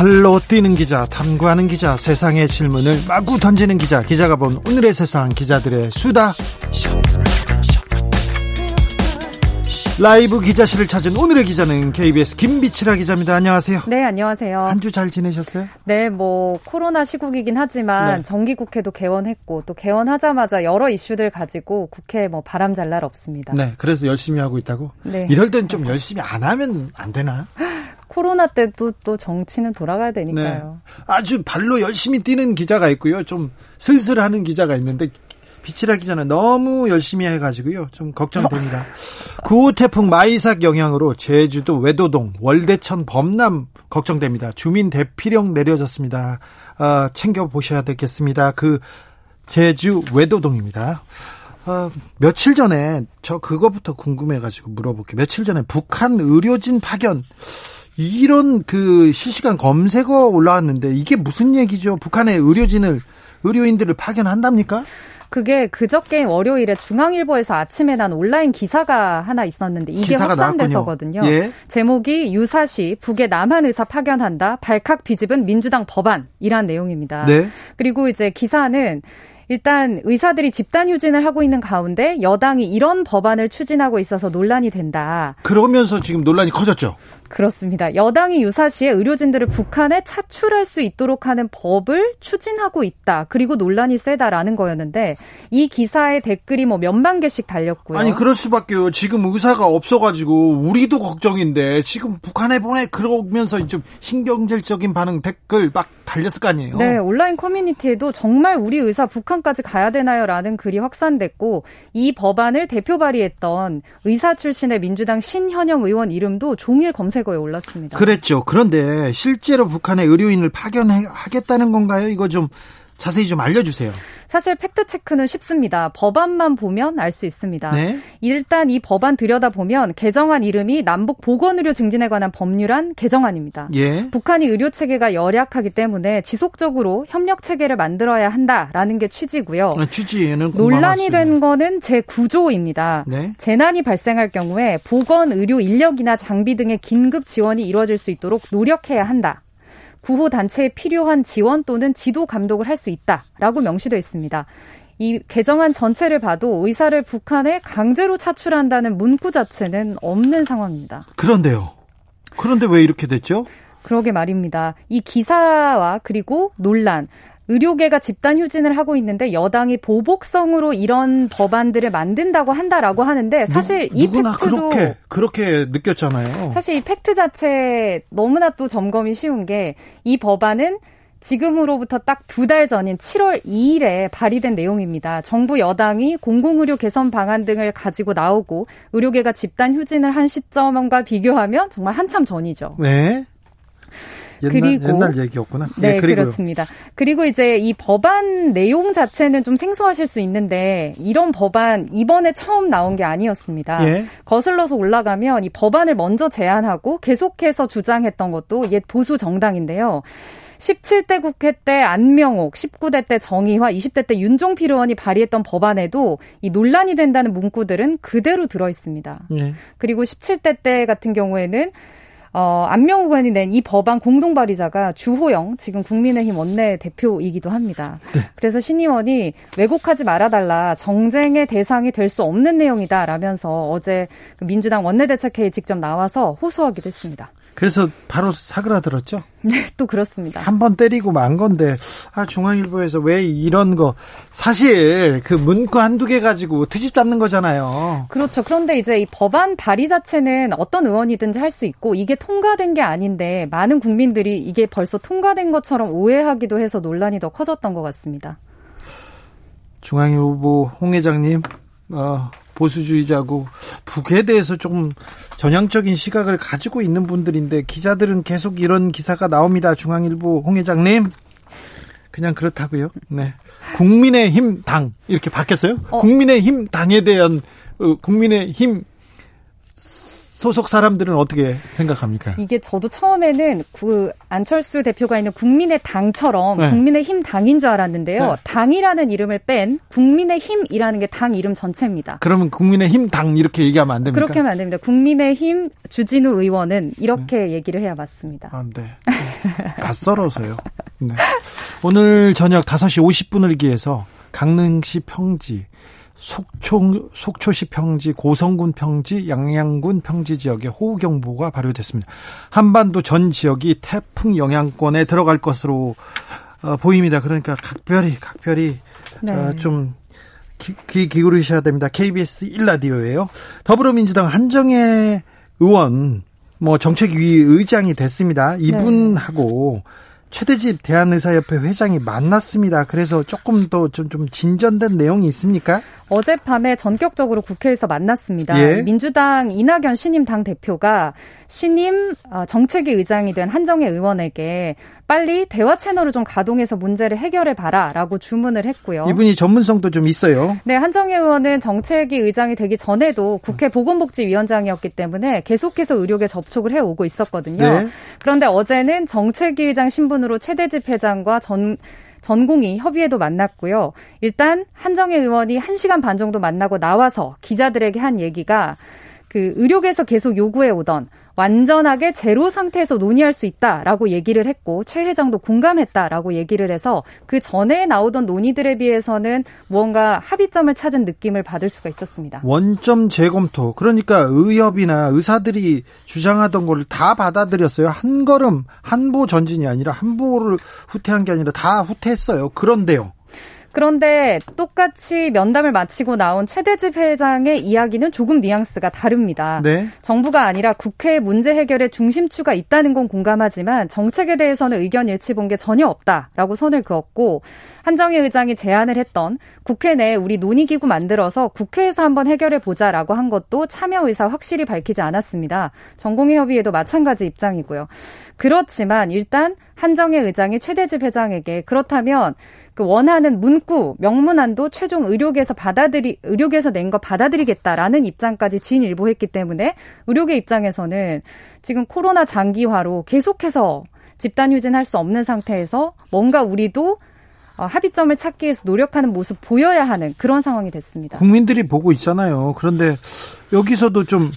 팔로 뛰는 기자, 탐구하는 기자, 세상의 질문을 마구 던지는 기자, 기자가 본 오늘의 세상 기자들의 수다. 라이브 기자실을 찾은 오늘의 기자는 KBS 김비치라 기자입니다. 안녕하세요. 네, 안녕하세요. 한 주 잘 지내셨어요? 네, 뭐 코로나 시국이긴 하지만 네. 정기국회도 개원했고 또 개원하자마자 여러 이슈들 가지고 국회 뭐 바람 잘 날 없습니다. 네, 그래서 열심히 하고 있다고. 네. 이럴 땐 좀 열심히 안 하면 안 되나? 코로나 때도 또 정치는 돌아가야 되니까요. 네. 아주 발로 열심히 뛰는 기자가 있고요. 좀 슬슬하는 기자가 있는데 비치라 기자는 너무 열심히 해가지고요. 좀 걱정됩니다. 구호 태풍 마이삭 영향으로 제주도 외도동, 월대천, 범람 걱정됩니다. 주민 대피령 내려졌습니다. 어, 챙겨 보셔야 되겠습니다. 그 제주 외도동입니다. 어, 며칠 전에 저 그거부터 궁금해가지고 물어볼게요. 며칠 전에 북한 의료진 파견 이런 그 실시간 검색어 올라왔는데 이게 무슨 얘기죠? 북한의 의료진을 의료인들을 파견한답니까? 그게 그저께 월요일에 중앙일보에서 아침에 난 온라인 기사가 하나 있었는데 이게 확산돼서거든요. 예. 제목이 유사시 북의 남한 의사 파견한다 발칵 뒤집은 민주당 법안이란 내용입니다. 네. 그리고 이제 기사는 일단 의사들이 집단 휴진을 하고 있는 가운데 여당이 이런 법안을 추진하고 있어서 논란이 된다. 그러면서 지금 논란이 커졌죠. 그렇습니다. 여당이 유사시에 의료진들을 북한에 차출할 수 있도록 하는 법을 추진하고 있다. 그리고 논란이 세다라는 거였는데 이 기사의 댓글이 뭐 몇만 개씩 달렸고요. 아니 그럴 수밖에요. 지금 의사가 없어가지고 우리도 걱정인데 지금 북한에 보내 그러면서 좀 신경질적인 반응 댓글 막 달렸을 거 아니에요. 네, 온라인 커뮤니티에도 정말 우리 의사 북한까지 가야 되나요라는 글이 확산됐고 이 법안을 대표 발의했던 의사 출신의 민주당 신현영 의원 이름도 종일 검색 검색어에 올랐습니다. 그랬죠. 그런데 실제로 북한의 의료인을 파견하겠다는 건가요? 이거 좀 자세히 좀 알려주세요. 사실 팩트 체크는 쉽습니다. 법안만 보면 알 수 있습니다. 네? 일단 이 법안 들여다 보면 개정안 이름이 남북 보건의료 증진에 관한 법률안 개정안입니다. 예? 북한이 의료 체계가 열약하기 때문에 지속적으로 협력 체계를 만들어야 한다라는 게 취지고요. 아, 취지에는 논란이 된 거는 제 구조입니다. 네? 재난이 발생할 경우에 보건 의료 인력이나 장비 등의 긴급 지원이 이루어질 수 있도록 노력해야 한다. 구호 단체에 필요한 지원 또는 지도 감독을 할 수 있다라고 명시되어 있습니다. 이 개정안 전체를 봐도 의사를 북한에 강제로 차출한다는 문구 자체는 없는 상황입니다. 그런데요. 그런데 왜 이렇게 됐죠? 그러게 말입니다. 이 기사와 그리고 논란, 의료계가 집단 휴진을 하고 있는데 여당이 보복성으로 이런 법안들을 만든다고 한다라고 하는데 사실 누, 이 팩트도 그렇게 그렇게 느꼈잖아요. 사실 이 팩트 자체 너무나 또 점검이 쉬운 게 이 법안은 지금으로부터 딱 두 달 전인 7월 2일에 발의된 내용입니다. 정부 여당이 공공의료 개선 방안 등을 가지고 나오고 의료계가 집단 휴진을 한 시점과 비교하면 정말 한참 전이죠. 네. 옛날, 그리고 옛날 얘기였구나. 네, 네 그렇습니다. 그리고 이제 이 법안 내용 자체는 좀 생소하실 수 있는데 이런 법안 이번에 처음 나온 게 아니었습니다. 예. 거슬러서 올라가면 이 법안을 먼저 제안하고 계속해서 주장했던 것도 옛 보수 정당인데요. 17대 국회 때 안명옥, 19대 때 정의화, 20대 때 윤종필 의원이 발의했던 법안에도 이 논란이 된다는 문구들은 그대로 들어 있습니다. 예. 그리고 17대 때 같은 경우에는 어, 안명우 의원이 낸 이 법안 공동 발의자가 주호영 지금 국민의힘 원내 대표이기도 합니다. 네. 그래서 신 의원이 왜곡하지 말아달라 정쟁의 대상이 될 수 없는 내용이다라면서 어제 그 민주당 원내대책회의 직접 나와서 호소하기도 했습니다. 그래서 바로 사그라들었죠? 네, 또 그렇습니다. 한 번 때리고 만 건데, 아, 중앙일보에서 왜 이런 거, 사실 그 문구 한두 개 가지고 트집 잡는 거잖아요. 그렇죠. 그런데 이제 이 법안 발의 자체는 어떤 의원이든지 할 수 있고, 이게 통과된 게 아닌데, 많은 국민들이 이게 벌써 통과된 것처럼 오해하기도 해서 논란이 더 커졌던 것 같습니다. 중앙일보 홍 회장님, 어, 보수주의자고 북에 대해서 조금 전향적인 시각을 가지고 있는 분들인데 기자들은 계속 이런 기사가 나옵니다. 중앙일보 홍 회장님. 그냥 그렇다고요. 네. 국민의힘 당 이렇게 바뀌었어요? 어. 국민의힘 당에 대한 어, 국민의힘 소속 사람들은 어떻게 생각합니까? 이게 저도 처음에는 그 안철수 대표가 있는 국민의 당처럼 네. 국민의 힘 당인 줄 알았는데요. 네. 당이라는 이름을 뺀 국민의 힘이라는 게 당 이름 전체입니다. 그러면 국민의 힘당 이렇게 얘기하면 안 됩니까? 그렇게 하면 안 됩니다. 국민의 힘 주진우 의원은 이렇게 네. 얘기를 해야 맞습니다. 아, 네. 낯설어서요. 네. 오늘 저녁 5시 50분을 기해서 강릉시 평지 속초, 속초시 평지, 고성군 평지, 양양군 평지 지역에 호우경보가 발효됐습니다. 한반도 전 지역이 태풍 영향권에 들어갈 것으로 어, 보입니다. 그러니까 각별히, 각별히 네. 어, 좀 귀, 귀 기울이셔야 됩니다. KBS 1라디오예요. 더불어민주당 한정혜 의원 뭐 정책위 의장이 됐습니다. 이분하고 네. 최대집 대한의사협회 회장이 만났습니다. 그래서 조금 더 좀 좀 진전된 내용이 있습니까? 어젯밤에 전격적으로 국회에서 만났습니다. 예. 민주당 이낙연 신임 당 대표가 신임 어, 정책위 의장이 된 한정혜 의원에게 빨리 대화 채널을 좀 가동해서 문제를 해결해 봐라라고 주문을 했고요. 이분이 전문성도 좀 있어요. 네, 한정혜 의원은 정책위 의장이 되기 전에도 국회 보건복지위원장이었기 때문에 계속해서 의료계 접촉을 해 오고 있었거든요. 네. 그런데 어제는 정책위 의장 신분으로 최대집 회장과 전 전공이 협의회도 만났고요. 일단 한정혜 의원이 1시간 반 정도 만나고 나와서 기자들에게 한 얘기가 그 의료계에서 계속 요구해 오던 완전하게 제로 상태에서 논의할 수 있다라고 얘기를 했고 최 회장도 공감했다라고 얘기를 해서 그 전에 나오던 논의들에 비해서는 무언가 합의점을 찾은 느낌을 받을 수가 있었습니다. 원점 재검토 그러니까 의협이나 의사들이 주장하던 걸 다 받아들였어요. 한 걸음 한보 전진이 아니라 한보를 후퇴한 게 아니라 다 후퇴했어요. 그런데요. 그런데 똑같이 면담을 마치고 나온 최대집 회장의 이야기는 조금 뉘앙스가 다릅니다. 네. 정부가 아니라 국회 문제 해결에 중심추가 있다는 건 공감하지만 정책에 대해서는 의견 일치 본 게 전혀 없다라고 선을 그었고 한정희 의장이 제안을 했던 국회 내 우리 논의기구 만들어서 국회에서 한번 해결해 보자라고 한 것도 참여 의사 확실히 밝히지 않았습니다. 전공의 협의회도 마찬가지 입장이고요. 그렇지만 일단 한정희 의장이 최대집 회장에게 그렇다면 그 원하는 문구 명문안도 최종 의료계에서 받아들이 의료계에서 낸 거 받아들이겠다라는 입장까지 진일보했기 때문에 의료계 입장에서는 지금 코로나 장기화로 계속해서 집단 휴진할 수 없는 상태에서 뭔가 우리도 어, 합의점을 찾기 위해서 노력하는 모습 보여야 하는 그런 상황이 됐습니다. 국민들이 보고 있잖아요. 그런데 여기서도 좀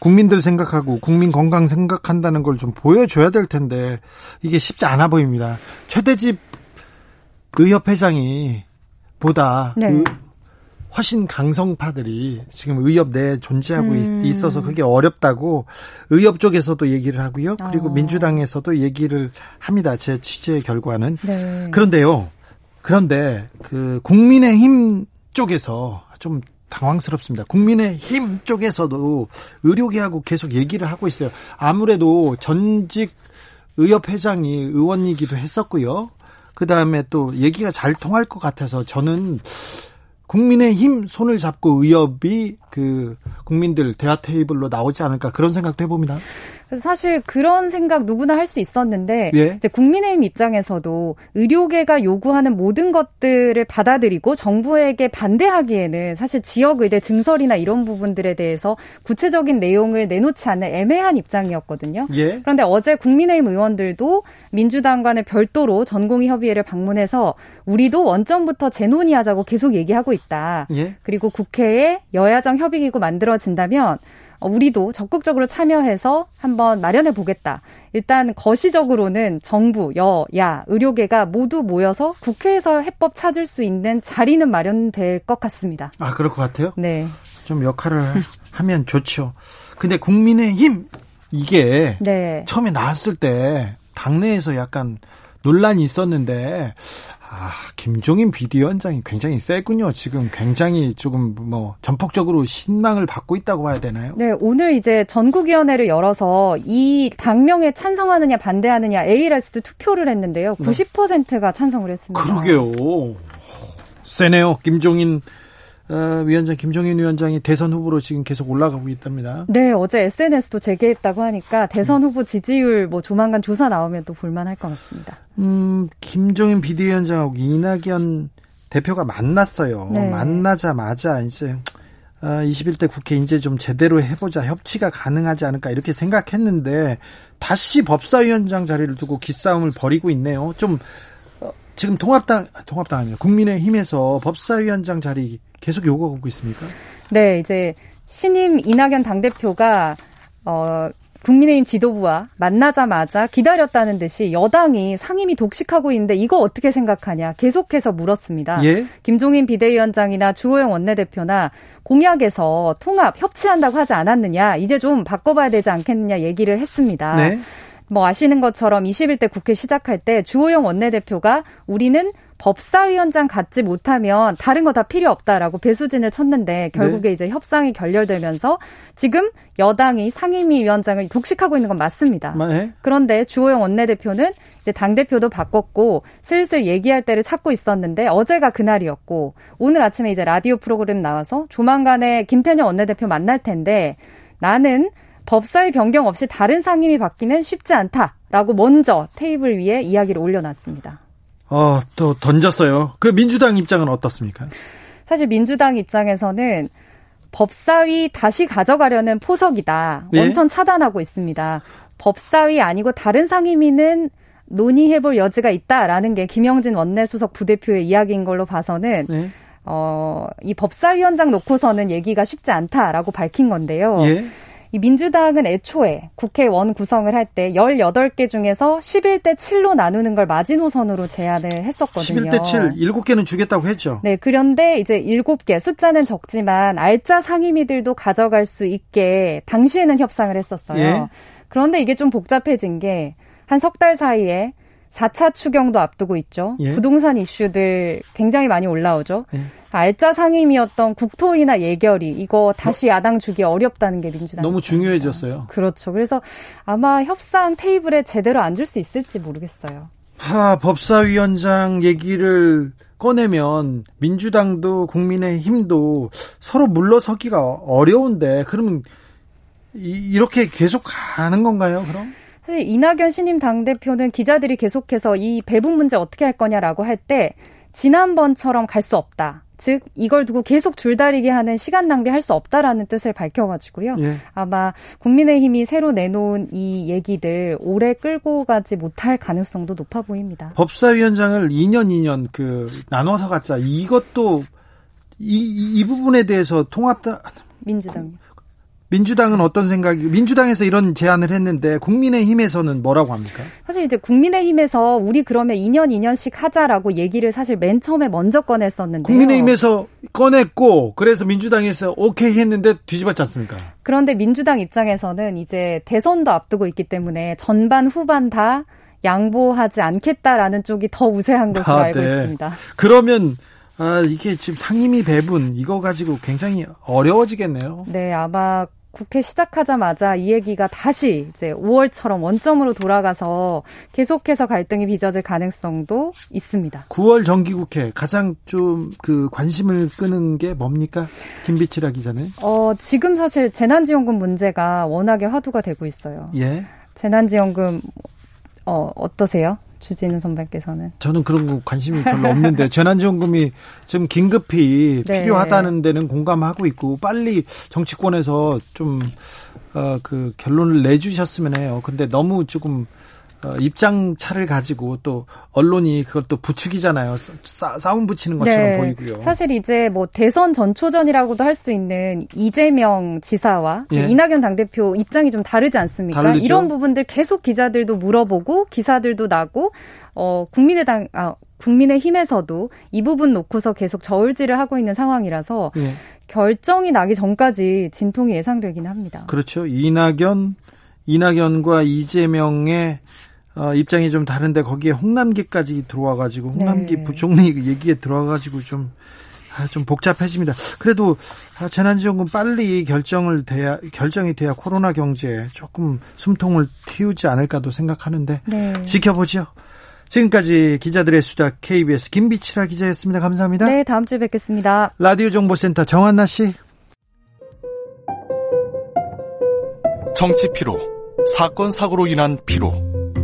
국민들 생각하고 국민 건강 생각한다는 걸 좀 보여줘야 될 텐데 이게 쉽지 않아 보입니다. 최대집 의협 회장이 보다 네. 그 훨씬 강성파들이 지금 의협 내에 존재하고 음. 있어서 그게 어렵다고 의협 쪽에서도 얘기를 하고요. 그리고 어. 민주당에서도 얘기를 합니다. 제 취재 결과는. 네. 그런데요. 그런데 그 국민의힘 쪽에서 좀 당황스럽습니다. 국민의힘 쪽에서도 의료계하고 계속 얘기를 하고 있어요. 아무래도 전직 의협 회장이 의원이기도 했었고요. 그 다음에 또 얘기가 잘 통할 것 같아서 저는 국민의힘 손을 잡고 의협이 그 국민들 대화 테이블로 나오지 않을까 그런 생각도 해봅니다. 그래서 사실 그런 생각 누구나 할 수 있었는데 예? 이제 국민의힘 입장에서도 의료계가 요구하는 모든 것들을 받아들이고 정부에게 반대하기에는 사실 지역 의대 증설이나 이런 부분들에 대해서 구체적인 내용을 내놓지 않는 애매한 입장이었거든요. 예? 그런데 어제 국민의힘 의원들도 민주당과는 별도로 전공의 협의회를 방문해서 우리도 원점부터 재논의하자고 계속 얘기하고 있다. 예? 그리고 국회에 여야정 협의기구 만들어진다면 어, 우리도 적극적으로 참여해서 한번 마련해 보겠다. 일단 거시적으로는 정부, 여야, 의료계가 모두 모여서 국회에서 해법 찾을 수 있는 자리는 마련될 것 같습니다. 아, 그럴 것 같아요? 네. 좀 역할을 하면 좋죠. 근데 국민의힘 이게 네. 처음에 나왔을 때 당내에서 약간 논란이 있었는데 아, 김종인 비대위원장이 굉장히 세군요. 지금 굉장히 조금 뭐 전폭적으로 신망을 받고 있다고 봐야 되나요? 네, 오늘 이제 전국위원회를 열어서 이 당명에 찬성하느냐 반대하느냐 ALS 투표를 했는데요. 90%가 찬성을 했습니다. 그러게요. 세네요. 김종인 어, 위원장 김종인 위원장이 대선 후보로 지금 계속 올라가고 있답니다. 네, 어제 SNS도 재개했다고 하니까 대선 후보 지지율 뭐 조만간 조사 나오면 또 볼만할 것 같습니다. 음, 김종인 비대위원장하고 이낙연 대표가 만났어요. 네. 만나자마자 이제 21대 어, 국회 이제 좀 제대로 해보자 협치가 가능하지 않을까 이렇게 생각했는데 다시 법사위원장 자리를 두고 기싸움을 벌이고 있네요. 좀 어, 지금 통합당 통합당 아니에요. 국민의힘에서 법사위원장 자리 계속 요구하고 있습니까? 네, 이제 신임 이낙연 당대표가 어, 국민의힘 지도부와 만나자마자 기다렸다는 듯이 여당이 상임위 독식하고 있는데 이거 어떻게 생각하냐 계속해서 물었습니다. 예? 김종인 비대위원장이나 주호영 원내대표나 공약에서 통합 협치한다고 하지 않았느냐 이제 좀 바꿔봐야 되지 않겠느냐 얘기를 했습니다. 네? 뭐 아시는 것처럼 21대 국회 시작할 때 주호영 원내대표가 우리는 법사위원장 갖지 못하면 다른 거 다 필요 없다라고 배수진을 쳤는데 결국에 네. 이제 협상이 결렬되면서 지금 여당이 상임위 위원장을 독식하고 있는 건 맞습니다. 네. 그런데 주호영 원내대표는 이제 당대표도 바꿨고 슬슬 얘기할 때를 찾고 있었는데 어제가 그날이었고 오늘 아침에 이제 라디오 프로그램 나와서 조만간에 김태년 원내대표 만날 텐데 나는 법사위 변경 없이 다른 상임위 받기는 쉽지 않다라고 먼저 테이블 위에 이야기를 올려놨습니다. 어, 또 던졌어요. 그 민주당 입장은 어떻습니까? 사실 민주당 입장에서는 법사위 다시 가져가려는 포석이다. 예? 원천 차단하고 있습니다. 법사위 아니고 다른 상임위는 논의해볼 여지가 있다라는 게 김영진 원내수석 부대표의 이야기인 걸로 봐서는 네. 어, 이 법사위원장 놓고서는 얘기가 쉽지 않다라고 밝힌 건데요. 예? 이 민주당은 애초에 국회원 구성을 할 때 18개 중에서 11대 7로 나누는 걸 마지노선으로 제안을 했었거든요. 11대 7, 7개는 주겠다고 했죠. 네, 그런데 이제 7개, 숫자는 적지만 알짜 상임위들도 가져갈 수 있게 당시에는 협상을 했었어요. 예. 그런데 이게 좀 복잡해진 게 한 석 달 사이에 4차 추경도 앞두고 있죠. 예? 부동산 이슈들 굉장히 많이 올라오죠. 예. 알짜 상임이었던 국토위나 예결위 이거 다시 야당 주기 어렵다는 게 민주당 너무 중요해졌어요. 그렇죠. 그래서 아마 협상 테이블에 제대로 앉을 수 있을지 모르겠어요. 하 법사위원장 얘기를 꺼내면 민주당도 국민의 힘도 서로 물러서기가 어려운데 그러면 이, 렇게 계속 가는 건가요? 그럼? 사실 이낙연 신임 당대표는 기자들이 계속해서 이 배분 문제 어떻게 할 거냐라고 할 때 지난번처럼 갈 수 없다. 즉 이걸 두고 계속 줄다리기 하는 시간 낭비할 수 없다라는 뜻을 밝혀가지고요. 예. 아마 국민의힘이 새로 내놓은 이 얘기들 오래 끌고 가지 못할 가능성도 높아 보입니다. 법사위원장을 2년 2년 그 나눠서 갖자 이것도 이, 이 부분에 대해서 통합당 민주당 민주당은 어떤 생각이 민주당에서 이런 제안을 했는데 국민의힘에서는 뭐라고 합니까? 사실 이제 국민의힘에서 우리 그러면 2년 2년씩 하자라고 얘기를 사실 맨 처음에 먼저 꺼냈었는데 국민의힘에서 꺼냈고 그래서 민주당에서 오케이 했는데 뒤집었지 않습니까? 그런데 민주당 입장에서는 이제 대선도 앞두고 있기 때문에 전반 후반 다 양보하지 않겠다라는 쪽이 더 우세한 것으로 아, 알고 네. 있습니다. 그러면 아, 이게 지금 상임위 배분 이거 가지고 굉장히 어려워지겠네요. 네, 아마 국회 시작하자마자 이 얘기가 다시 이제 5월처럼 원점으로 돌아가서 계속해서 갈등이 빚어질 가능성도 있습니다. 9월 정기국회 가장 좀 그 관심을 끄는 게 뭡니까? 김비치라 기자는? 어, 지금 사실 재난지원금 문제가 워낙에 화두가 되고 있어요. 예. 재난지원금 어, 어떠세요? 주진우 선배께서는? 저는 그런 거 관심이 별로 없는데 재난지원금이 좀 긴급히 네. 필요하다는 데는 공감하고 있고 빨리 정치권에서 좀 어, 그 결론을 내주셨으면 해요. 근데 너무 조금 어, 입장 차를 가지고 또 언론이 그걸 또 부추기잖아요. 싸, 싸움 붙이는 것처럼 네. 보이고요. 사실 이제 뭐 대선 전초전이라고도 할 수 있는 이재명 지사와 예. 이낙연 당대표 입장이 좀 다르지 않습니까? 다르죠? 이런 부분들 계속 기자들도 물어보고 기사들도 나고 어 국민의당 아 국민의힘에서도 이 부분 놓고서 계속 저울질을 하고 있는 상황이라서 예. 결정이 나기 전까지 진통이 예상되긴 합니다. 그렇죠. 이낙연 이낙연과 이재명의 어, 입장이 좀 다른데 거기에 홍남기까지 들어와가지고 홍남기 네. 부총리 얘기에 들어와가지고 좀 아, 좀 복잡해집니다. 그래도 아, 재난지원금 빨리 결정을 돼야 결정이 돼야 코로나 경제에 조금 숨통을 틔우지 않을까도 생각하는데 네. 지켜보죠. 지금까지 기자들의 수다 KBS 김비치라 기자였습니다. 감사합니다. 네, 다음 주에 뵙겠습니다. 라디오 정보센터 정한나 씨. 정치 피로, 사건 사고로 인한 피로,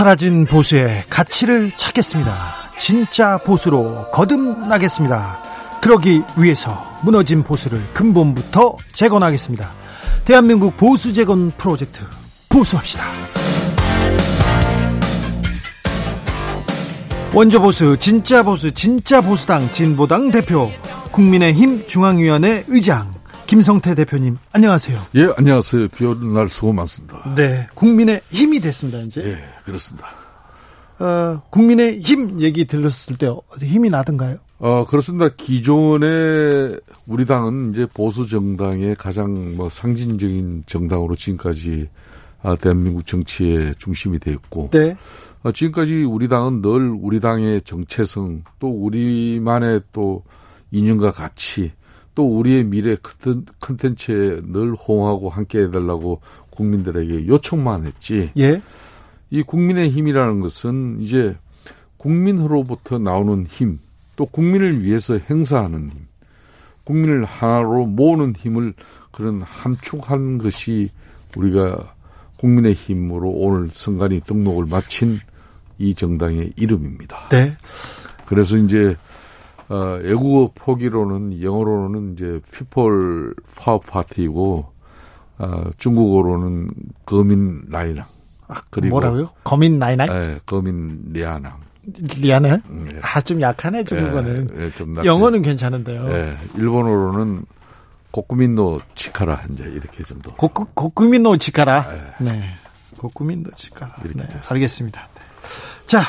사라진 보수의 가치를 찾겠습니다. 진짜 보수로 거듭나겠습니다. 그러기 위해서 무너진 보수를 근본부터 재건하겠습니다. 대한민국 보수 재건 프로젝트 보수합시다. 원조 보수, 진짜 보수, 진짜 보수당 진보당 대표, 국민의힘 중앙위원회 의장 김성태 대표님 안녕하세요. 예, 안녕하세요. 비 오는 날 수고 많습니다. 네, 국민의 힘이 됐습니다 이제. 예, 그렇습니다. 어, 국민의 힘 얘기 들었을 때 힘이 나던가요? 어, 그렇습니다. 기존에 우리 당은 이제 보수 정당의 가장 뭐 상징적인 정당으로 지금까지 아, 대한민국 정치의 중심이 되었고, 네. 아, 지금까지 우리 당은 늘 우리 당의 정체성 또 우리만의 또 이념과 가치 또 우리의 미래 컨텐츠에 늘 호응하고 함께 해달라고 국민들에게 요청만 했지. 예. 이 국민의 힘이라는 것은 이제 국민으로부터 나오는 힘, 또 국민을 위해서 행사하는 힘, 국민을 하나로 모으는 힘을 그런 함축한 것이 우리가 국민의 힘으로 오늘 선관위 등록을 마친 이 정당의 이름입니다. 네. 그래서 이제 어, 외국어 표기로는 영어로는 이제 People Power Party이고 어, 중국어로는 国民力量 아, 그리고 뭐라고요? 国民力量? 네, 国民力量. 力量? 음, 예. 아 좀 약하네 중국어는. 예, 예, 좀 영어는 괜찮은데요. 예, 일본어로는 고쿠민노 치카라 이제 이렇게 좀 더. 고쿠 고쿠민노 치카라. 예. 네. 고쿠민노 치카라. 이렇게 네, 알겠습니다. 네. 자,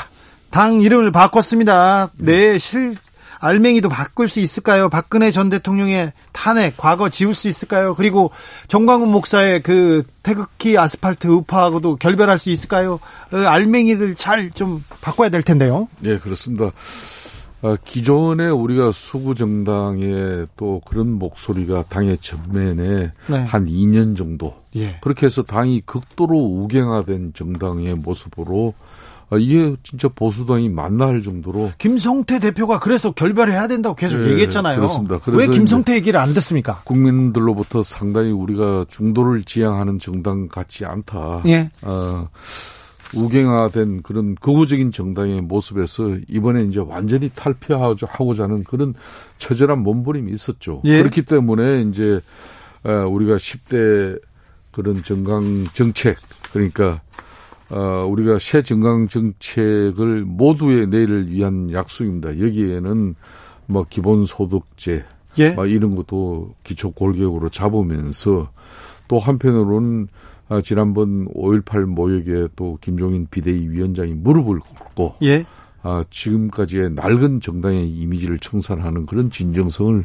당 이름을 바꿨습니다. 네, 실 알맹이도 바꿀 수 있을까요? 박근혜 전 대통령의 탄핵 과거 지울 수 있을까요? 그리고 정광훈 목사의 그 태극기 아스팔트 우파하고도 결별할 수 있을까요? 그 알맹이를 잘 좀 바꿔야 될 텐데요. 네, 그렇습니다. 아, 기존에 우리가 수구 정당의 또 그런 목소리가 당의 전면에 네. 한 2년 정도 예. 그렇게 해서 당이 극도로 우경화된 정당의 모습으로 아, 이게 진짜 보수당이 맞나 할 정도로 김성태 대표가 그래서 결별해야 된다고 계속 네, 얘기했잖아요. 그렇습니다. 왜 김성태 얘기를 안 듣습니까? 국민들로부터 상당히 우리가 중도를 지향하는 정당 같지 않다. 예. 어, 우경화된 그런 극우적인 정당의 모습에서 이번에 이제 완전히 탈피하고자 하는 그런 처절한 몸부림이 있었죠. 예. 그렇기 때문에 이제 어, 우리가 10대 그런 정강 정책 그러니까 어, 우리가 새 정강 정책을 모두의 내일을 위한 약속입니다. 여기에는 뭐 기본소득제, 예? 뭐 이런 것도 기초 골격으로 잡으면서 또 한편으로는 아, 지난번 5.18 모욕에 또 김종인 비대위 위원장이 무릎을 꿇고 예? 아, 지금까지의 낡은 정당의 이미지를 청산하는 그런 진정성을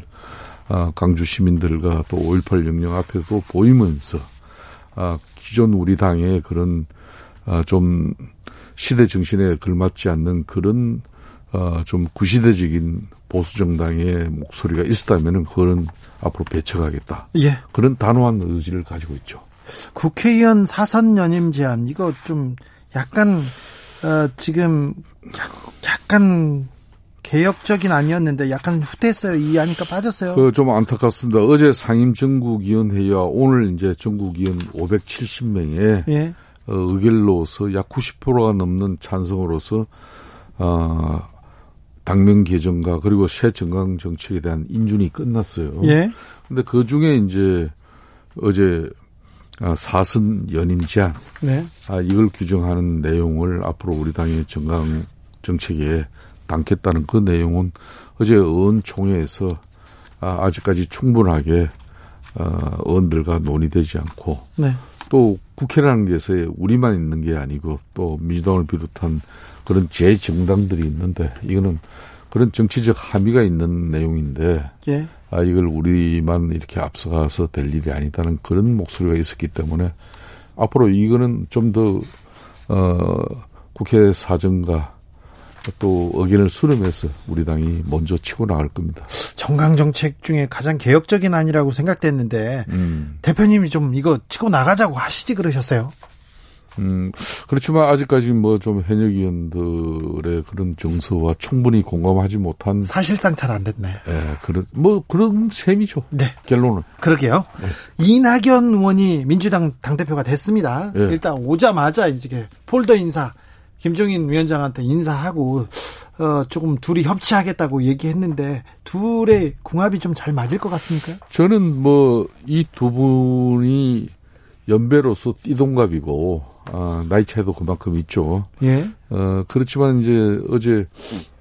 아, 강주 시민들과 또 5.18 영령 앞에도 보이면서 아, 기존 우리 당의 그런 아, 좀 시대 정신에 걸맞지 않는 그런 어, 좀 구시대적인 보수 정당의 목소리가 있었다면은 그거는 앞으로 배척하겠다. 예. 그런 단호한 의지를 가지고 있죠. 국회의원 사선 연임 제한 이거 좀 약간 어, 지금 약간 개혁적인 아니었는데 약간 후퇴했어요. 이해하니까 빠졌어요. 그 좀 안타깝습니다. 어제 상임 전국위원회와 오늘 이제 전국위원 570명에 예. 어, 의결로서 약 90%가 넘는 찬성으로서 어, 당명 개정과 그리고 새 정강 정책에 대한 인준이 끝났어요. 예. 근데 그 중에 이제 어제 아, 사선 연임 제한, 네. 아, 이걸 규정하는 내용을 앞으로 우리 당의 정강 정책에 담겠다는 그 내용은 어제 의원총회에서 아, 아직까지 충분하게 어, 의원들과 논의되지 않고 네. 또 국회라는 게서 우리만 있는 게 아니고 또 민주당을 비롯한 그런 재정당들이 있는데 이거는 그런 정치적 함의가 있는 내용인데 예. 아 이걸 우리만 이렇게 앞서가서 될 일이 아니다는 그런 목소리가 있었기 때문에 앞으로 이거는 좀더 어, 국회 사정과 또 의견을 수렴해서 우리 당이 먼저 치고 나갈 겁니다. 정강 정책 중에 가장 개혁적인 안이라고 생각됐는데 음. 대표님이 좀 이거 치고 나가자고 하시지 그러셨어요? 음, 그렇지만 아직까지 뭐 좀 현역 의원들의 그런 정서와 충분히 공감하지 못한 사실상 잘 안 됐네. 예, 그런 뭐 그런 셈이죠. 네. 결론은. 그러게요. 네. 이낙연 의원이 민주당 당 대표가 됐습니다. 네. 일단 오자마자 이제 폴더 인사 김종인 위원장한테 인사하고 어 조금 둘이 협치하겠다고 얘기했는데 둘의 궁합이 좀 잘 맞을 것 같습니까? 저는 뭐 이 두 분이 연배로서 띠동갑이고 아, 나이 차이도 그만큼 있죠. 예. 어 그렇지만 이제 어제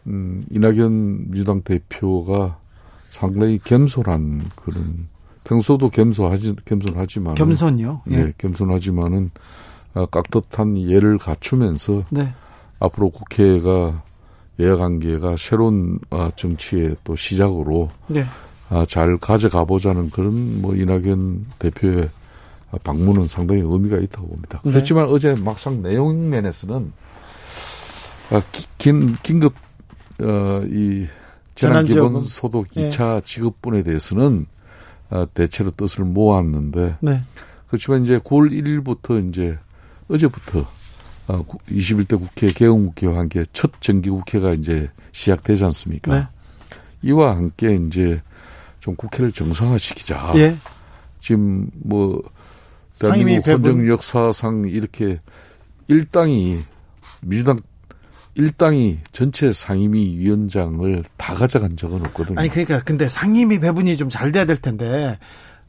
음, 이낙연 민주당 대표가 상당히 겸손한 그런 평소도 겸손하지 겸손하지만 겸손요. 예. 네, 겸손하지만은 어, 깍듯한 예를 갖추면서 네. 앞으로 국회가 예관계가 새로운 어, 정치의 또 시작으로 네. 아, 잘 가져가 보자는 그런 뭐 이낙연 대표의 방문은 상당히 의미가 있다고 봅니다. 네. 그렇지만 어제 막상 내용 면에서는 아, 긴 긴급 어 이 재난 기본 소득 2차 네. 지급분에 대해서는 어, 대체로 뜻을 모았는데 네. 그렇지만 이제 9월 1일부터 이제 어제부터 21대 어, 국회 개헌국회와 함께 첫 정기국회가 이제 시작되지 않습니까? 네. 이와 함께 이제 좀 국회를 정상화시키자. 예. 지금 뭐 대한민국 헌정 역사상 이렇게 일당이 민주당 일당이 전체 상임위 위원장을 다 가져간 적은 없거든요. 아니 그러니까 근데 상임위 배분이 좀 잘 돼야 될 텐데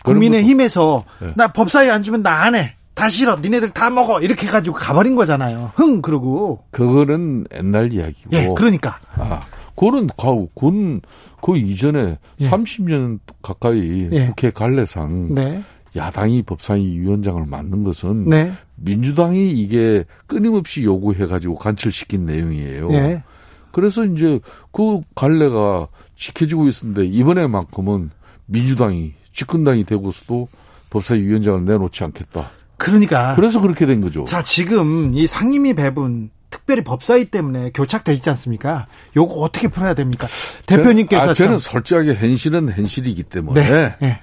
국민의 힘에서 네. 나 법사위 안 주면 나 안 해. 다 싫어. 니네들 다 먹어. 이렇게 해가지고 가버린 거잖아요. 흥, 그러고. 그거는 옛날 이야기고. 예, 그러니까. 아, 그거는 가, 군, 그 이전에 예. 30년 가까이 예. 국회 관례상 네. 야당이 법사위 위원장을 맡는 것은 네. 민주당이 이게 끊임없이 요구해 가지고 관철시킨 내용이에요. 예. 그래서 이제 그 관례가 지켜지고 있었는데 이번에만큼은 민주당이 집권당이 되고서도 법사위 위원장을 내놓지 않겠다. 그러니까. 그래서 그렇게 된 거죠. 자, 지금 이 상임위 배분 특별히 법사위 때문에 교착돼 있지 않습니까? 요거 어떻게 풀어야 됩니까? 대표님께서 저는, 아, 저는 솔직하게 현실은 현실이기 때문에 네, 네.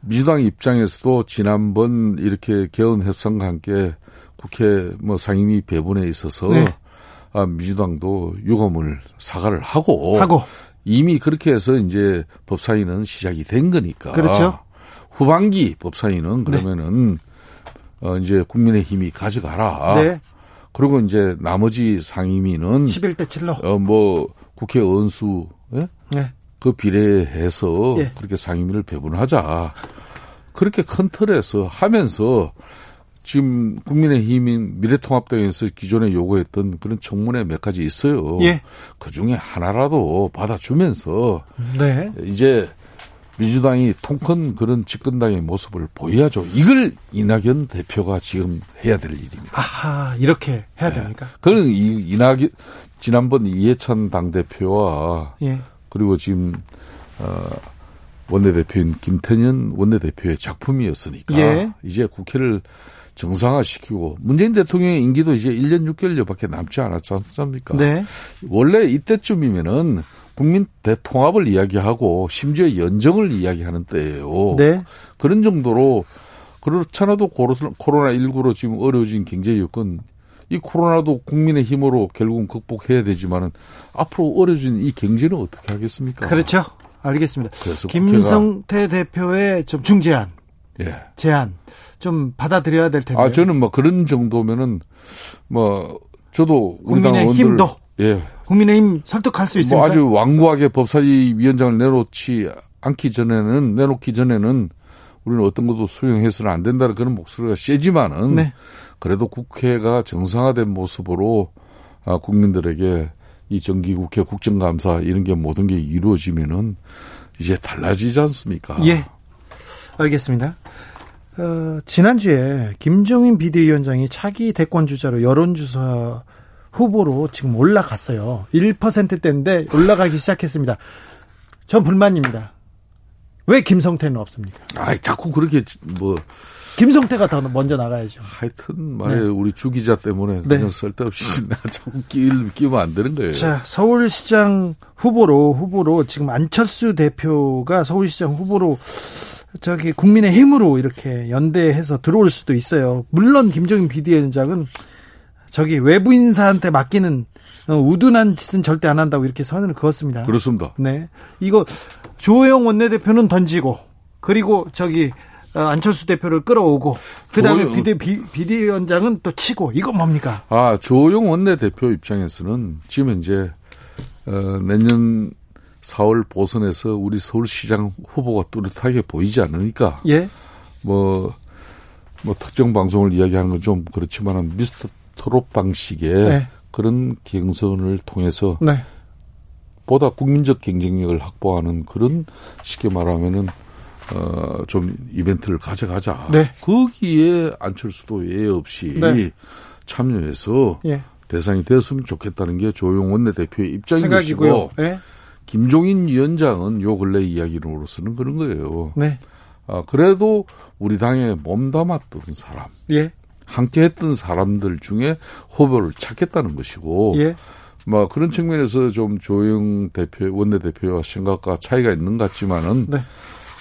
민주당 입장에서도 지난번 이렇게 개헌 협상과 함께 국회 뭐 상임위 배분에 있어서 네. 아, 민주당도 유감을 사과를 하고, 하고 이미 그렇게 해서 이제 법사위는 시작이 된 거니까. 그렇죠. 후반기 법사위는 네. 그러면은 네. 어, 이제 국민의힘이 가져가라. 네. 그리고 이제 나머지 상임위는 11대 7로 어, 뭐 국회 의원수 예? 네. 그 비례해서 예. 그렇게 상임위를 배분하자. 그렇게 큰 틀에서 하면서 지금 국민의힘이 미래통합당에서 기존에 요구했던 그런 청문회 몇 가지 있어요. 예. 그 중에 하나라도 받아주면서 네. 이제 민주당이 통큰 그런 집권당의 모습을 보여야죠. 이걸 이낙연 대표가 지금 해야 될 일입니다. 아하, 이렇게 해야 네. 됩니까? 그는 이, 이낙연, 지난번 이해찬 당대표와 예. 그리고 지금, 어, 원내대표인 김태년 원내대표의 작품이었으니까 예. 이제 국회를 정상화시키고 문재인 대통령의 임기도 이제 1년 6개월여밖에 남지 않았지 않습니까? 네. 원래 이때쯤이면은 국민 대통합을 이야기하고 심지어 연정을 이야기하는 때예요. 네. 그런 정도로 그렇잖아도 코로나 19로 지금 어려워진 경제 여건 이 코로나도 국민의 힘으로 결국은 극복해야 되지만은 앞으로 어려진 이 경제는 어떻게 하겠습니까? 그렇죠. 알겠습니다. 김성태 대표의 좀 중재안, 예. 제안 좀 받아들여야 될 텐데. 아 저는 뭐 그런 정도면은 뭐 저도 국민의 힘도 예. 국민의힘 설득할 수 있습니까? 뭐 아주 완고하게 법사위 위원장을 내놓지 않기 전에는 내놓기 전에는 우리는 어떤 것도 수용해서는 안 된다는 그런 목소리가 세지만은 네. 그래도 국회가 정상화된 모습으로 아, 국민들에게 이 정기국회 국정감사 이런 게 모든 게 이루어지면은 이제 달라지지 않습니까? 예. 알겠습니다. 어, 지난주에 김종인 비대위원장이 차기 대권 주자로 여론조사 후보로 지금 올라갔어요. 1%대인데 올라가기 시작했습니다. 전 불만입니다. 왜 김성태는 없습니까? 아, 자꾸 그렇게 뭐 김성태가 더 먼저 나가야죠. 하여튼 말에 네. 우리 주 기자 때문에 그냥 네. 쓸데없이 나 자꾸 끼, 끼면 안 되는 거예요. 자, 서울시장 후보로 후보로 지금 안철수 대표가 서울시장 후보로 저기 국민의 힘으로 이렇게 연대해서 들어올 수도 있어요. 물론 김종인 비대위원장은 저기 외부 인사한테 맡기는 어, 우둔한 짓은 절대 안 한다고 이렇게 선을 그었습니다. 그렇습니다. 네. 이거 조호영 원내대표는 던지고 그리고 저기 어, 안철수 대표를 끌어오고 그다음에 조용... 비대 비, 비대위원장은 또 치고 이건 뭡니까? 아 조용 원내대표 입장에서는 지금 이제 어, 내년 4월 보선에서 우리 서울시장 후보가 뚜렷하게 보이지 않으니까 예. 뭐, 뭐 특정 방송을 이야기하는 건 좀 그렇지만은 미스터 토론 방식의 네. 그런 경선을 통해서 네. 보다 국민적 경쟁력을 확보하는 그런 쉽게 말하면은 어, 좀 이벤트를 가져가자. 네. 거기에 안철수도 예외 없이 네. 참여해서 예. 대상이 되었으면 좋겠다는 게 조용 원 내대표의 입장인 것이고 네. 김종인 위원장은 요 근래 이야기로서는 그런 거예요. 네. 아, 그래도 우리 당에 몸담았던 사람. 예. 함께 했던 사람들 중에 후보를 찾겠다는 것이고. 예. 뭐 그런 측면에서 좀 조영 대표 원내 대표와 생각과 차이가 있는 것 같지만은 네.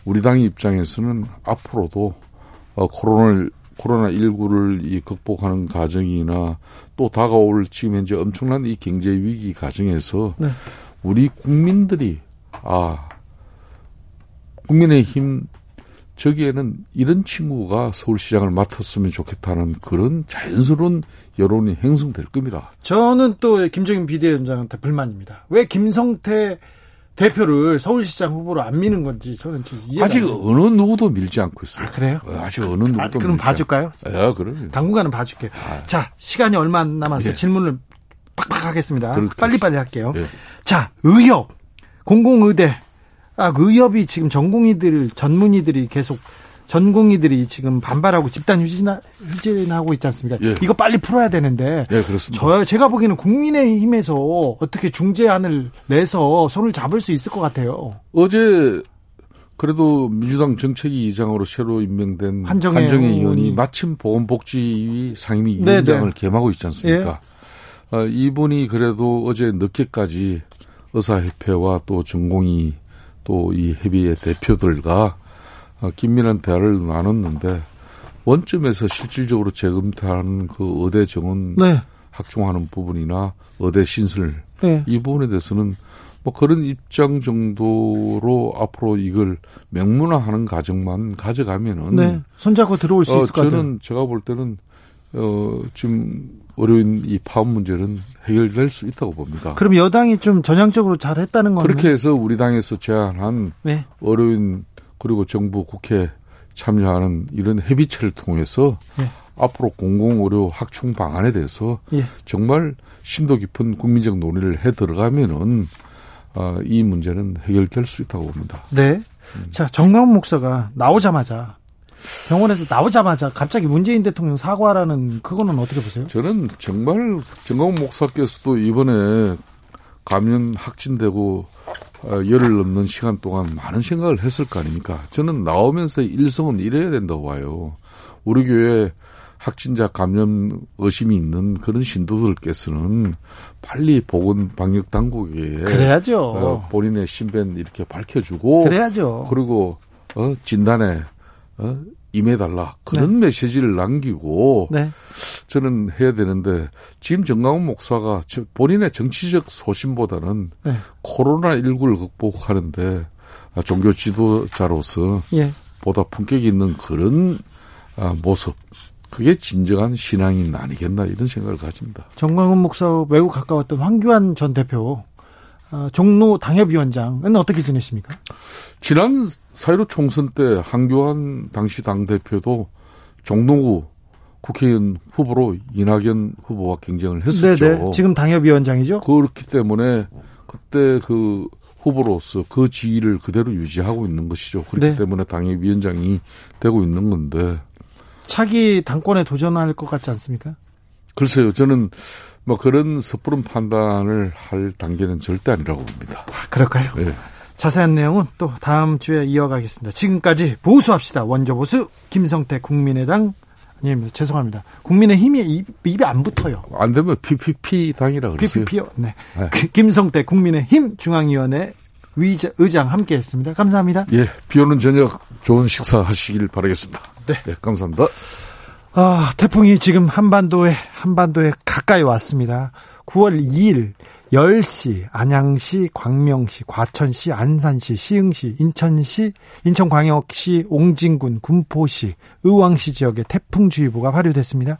우리 당 입장에서는 앞으로도 어, 코로나 코로나 19를 이 극복하는 과정이나 또 다가올 지금 현재 엄청난 이 경제 위기 과정에서 네. 우리 국민들이 아 국민의 힘 저기에는 이런 친구가 서울시장을 맡았으면 좋겠다는 그런 자연스러운 여론이 형성될 겁니다. 저는 또 김정인 비대위원장한테 불만입니다. 왜 김성태 대표를 서울시장 후보로 안 미는 건지 저는 이해가 아직 어느 누구도 밀지 않고 있어요. 아, 그래요? 어, 아직 어느 누구도 아, 그럼 봐줄까요? 아, 그럼 당분간은 봐줄게요. 아. 자, 시간이 얼마 안 남아서 예. 질문을 팍팍 하겠습니다. 빨리빨리 할게요. 예. 자, 의협, 공공의대, 아, 그 의협이 지금 전공의들, 전문의들이 계속 전공의들이 지금 반발하고 집단 휴진하, 휴진하 고 있지 않습니까? 예. 이거 빨리 풀어야 되는데. 예, 그렇습니다. 저, 제가 보기에는 국민의힘에서 어떻게 중재안을 내서 손을 잡을 수 있을 것 같아요. 어제 그래도 민주당 정책위 의장으로 새로 임명된 한정혜, 한정혜 의원이 마침 보건복지위 상임위 네네. 위원장을 겸하고 있지 않습니까? 예. 어, 이분이 그래도 어제 늦게까지 의사협회와 또 전공의 또 이 협의회 대표들과 어, 긴밀한 대화를 나눴는데 원점에서 실질적으로 재검토하는 그 의대 정원 네. 확충하는 부분이나 의대 신설 네. 이 부분에 대해서는 뭐 그런 입장 정도로 앞으로 이걸 명문화하는 과정만 가져가면은 네. 손잡고 들어올 수 어, 있을 것 같아요. 저는 제가 볼 때는 어 지금 어려운 이 파업 문제는 해결될 수 있다고 봅니다. 그럼 여당이 좀 전향적으로 잘 했다는 거는 그렇게 해서 우리 당에서 제안한 네. 어려운 그리고 정부 국회 참여하는 이런 협의체를 통해서 네. 앞으로 공공의료 확충 방안에 대해서 예. 정말 심도 깊은 국민적 논의를 해 들어가면은 어, 이 문제는 해결될 수 있다고 봅니다. 네. 음. 자, 정광훈 목사가 나오자마자 병원에서 나오자마자 갑자기 문재인 대통령 사과라는 그거는 어떻게 보세요? 저는 정말 정광훈 목사께서도 이번에 감염 확진되고 어, 열흘 넘는 시간 동안 많은 생각을 했을 거 아닙니까? 저는 나오면서 일성은 이래야 된다고 봐요. 우리 교회 확진자 감염 의심이 있는 그런 신도들께서는 빨리 보건 방역 당국에 그래야죠. 어, 본인의 신변 이렇게 밝혀주고 그래야죠. 그리고 어, 진단에 어, 임해달라 그런 네. 메시지를 남기고 네. 저는 해야 되는데 지금 정강훈 목사가 본인의 정치적 소신보다는 네. 코로나 19를 극복하는데 종교 지도자로서 예. 보다 품격 있는 그런 아, 모습 그게 진정한 신앙인 아니겠나 이런 생각을 가집니다. 정광훈 목사 매우 가까웠던 황교안 전 대표 어, 종로 당협위원장은 어떻게 지내십니까? 지난 사회로 총선 때 한교안 당시 당대표도 종로구 국회의원 후보로 이낙연 후보와 경쟁을 했었죠. 네네. 지금 당협위원장이죠. 그렇기 때문에 그때 그 후보로서 그 지위를 그대로 유지하고 있는 것이죠. 그렇기 네. 때문에 당협위원장이 되고 있는 건데 차기 당권에 도전할 것 같지 않습니까? 글쎄요. 저는 뭐 그런 섣부른 판단을 할 단계는 절대 아니라고 봅니다. 아, 그럴까요? 네. 자세한 내용은 또 다음 주에 이어가겠습니다. 지금까지 보수합시다. 원조 보수 김성태 국민의당 아닙니다. 죄송합니다. 국민의힘이 입, 입에 안 붙어요. 안 되면 PPP 당이라 그러세요. PPP요. 네. 네. 그, 김성태 국민의힘 중앙위원회 위자, 의장 함께했습니다. 감사합니다. 예, 비 오는 저녁 좋은 식사 하시길 바라겠습니다. 네, 네 감사합니다. 아, 태풍이 지금 한반도에 한반도에 가까이 왔습니다. 9월 2일 10시 안양시, 광명시, 과천시, 안산시, 시흥시, 인천시, 인천광역시, 옹진군, 군포시, 의왕시 지역에 태풍주의보가 발효됐습니다.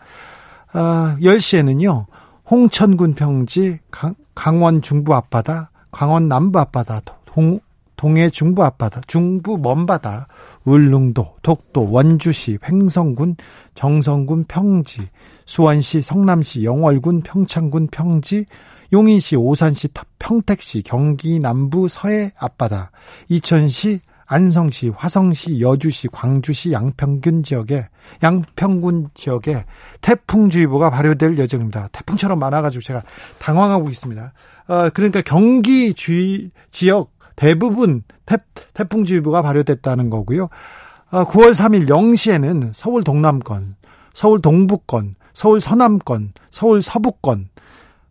아, 10시에는요. 홍천군 평지, 강, 강원 중부 앞바다, 강원 남부 앞바다, 동, 동해 중부 앞바다, 중부 먼바다, 울릉도, 독도, 원주시, 횡성군, 정성군 평지, 수원시, 성남시, 영월군, 평창군 평지, 용인시, 오산시, 평택시, 경기 남부 서해 앞바다, 이천시, 안성시, 화성시, 여주시, 광주시, 양평군 지역에 양평군 지역에 태풍주의보가 발효될 예정입니다. 태풍처럼 많아가지고 제가 당황하고 있습니다. 어, 그러니까 경기 주의 지역 대부분 태, 태풍주의보가 발효됐다는 거고요. 어, 9월 3일 0시에는 서울 동남권, 서울 동북권, 서울 서남권, 서울 서북권,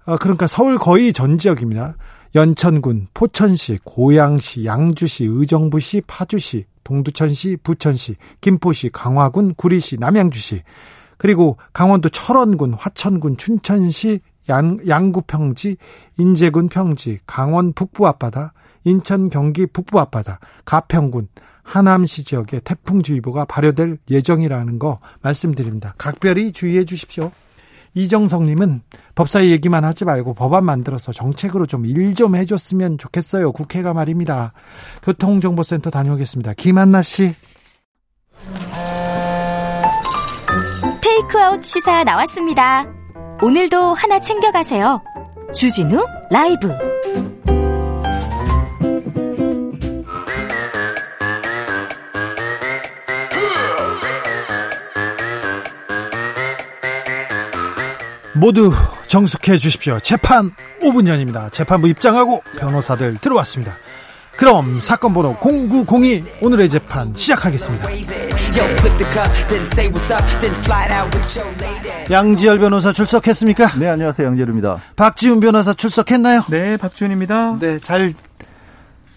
어, 그러니까 서울 거의 전 지역입니다. 연천군, 포천시, 고양시, 양주시, 의정부시, 파주시, 동두천시, 부천시, 김포시, 강화군, 구리시, 남양주시, 그리고 강원도 철원군, 화천군, 춘천시, 양, 양구 평지, 인제군 평지, 강원 북부 앞바다, 인천 경기 북부 앞바다, 가평군, 하남시 지역에 태풍주의보가 발효될 예정이라는 거 말씀드립니다. 각별히 주의해 주십시오. 이정성님은 법사위 얘기만 하지 말고 법안 만들어서 정책으로 좀 일좀 해줬으면 좋겠어요. 국회가 말입니다. 교통정보센터 다녀오겠습니다. 김한나 씨. 테이크아웃 시사 나왔습니다. 오늘도 하나 챙겨가세요. 주진우 라이브. 모두 정숙해 주십시오. 재판 5분 전입니다. 재판부 입장하고 변호사들 들어왔습니다. 그럼 사건 번호 0902 오늘의 재판 시작하겠습니다. 양지열 변호사 출석했습니까? 네, 안녕하세요. 양지열입니다. 박지훈 변호사 출석했나요? 네, 박지훈입니다. 네, 잘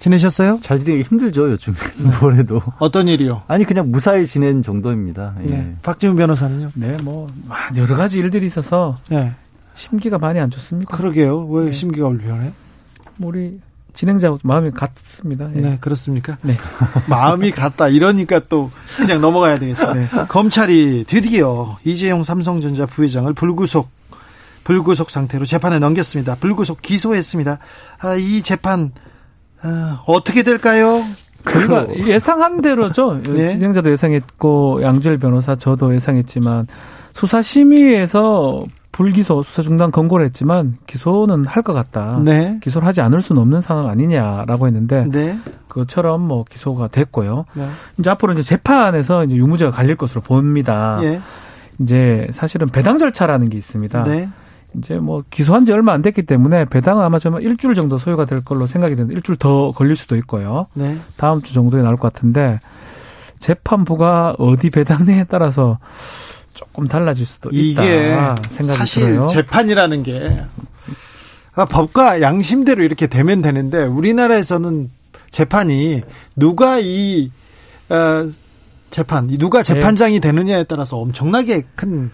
지내셨어요? 잘 지내기 힘들죠, 요즘. 뭐래도. 어떤 일이요? 아니, 그냥 무사히 지낸 정도입니다. 예. 네. 박지훈 변호사는요? 네, 뭐, 여러 가지 일들이 있어서. 네. 심기가 많이 안 좋습니다. 그러게요. 왜 네. 심기가 불편해? 뭐 우리 진행자 마음이 같습니다. 예. 네, 그렇습니까? 네. 마음이 같다. 이러니까 또 그냥 넘어가야 되겠어요. 네. 검찰이 드디어 이재용 삼성전자 부회장을 불구속 불구속 상태로 재판에 넘겼습니다. 불구속 기소했습니다. 아, 이 재판 아, 어떻게 될까요? 저희가 예상한 대로죠. 네. 진행자도 예상했고 양질 변호사 저도 예상했지만 수사 심의에서 불기소 수사 중단 권고를 했지만 기소는 할 것 같다. 네. 기소를 하지 않을 수는 없는 상황 아니냐라고 했는데 네. 그처럼 뭐 기소가 됐고요. 네. 이제 앞으로 이제 재판에서 이제 유무죄가 갈릴 것으로 봅니다. 예. 이제 사실은 배당 절차라는 게 있습니다. 네. 이제 뭐 기소한 지 얼마 안 됐기 때문에 배당은 아마 좀 일주일 정도 소요가 될 걸로 생각이 되는데 일주일 더 걸릴 수도 있고요. 네. 다음 주 정도에 나올 것 같은데 재판부가 어디 배당내에 따라서 조금 달라질 수도 있다 이게 생각이 사실 들어요. 재판이라는 게 아, 법과 양심대로 이렇게 되면 되는데 우리나라에서는 재판이 누가 이 어, 재판 누가 네. 재판장이 네. 되느냐에 따라서 엄청나게 큰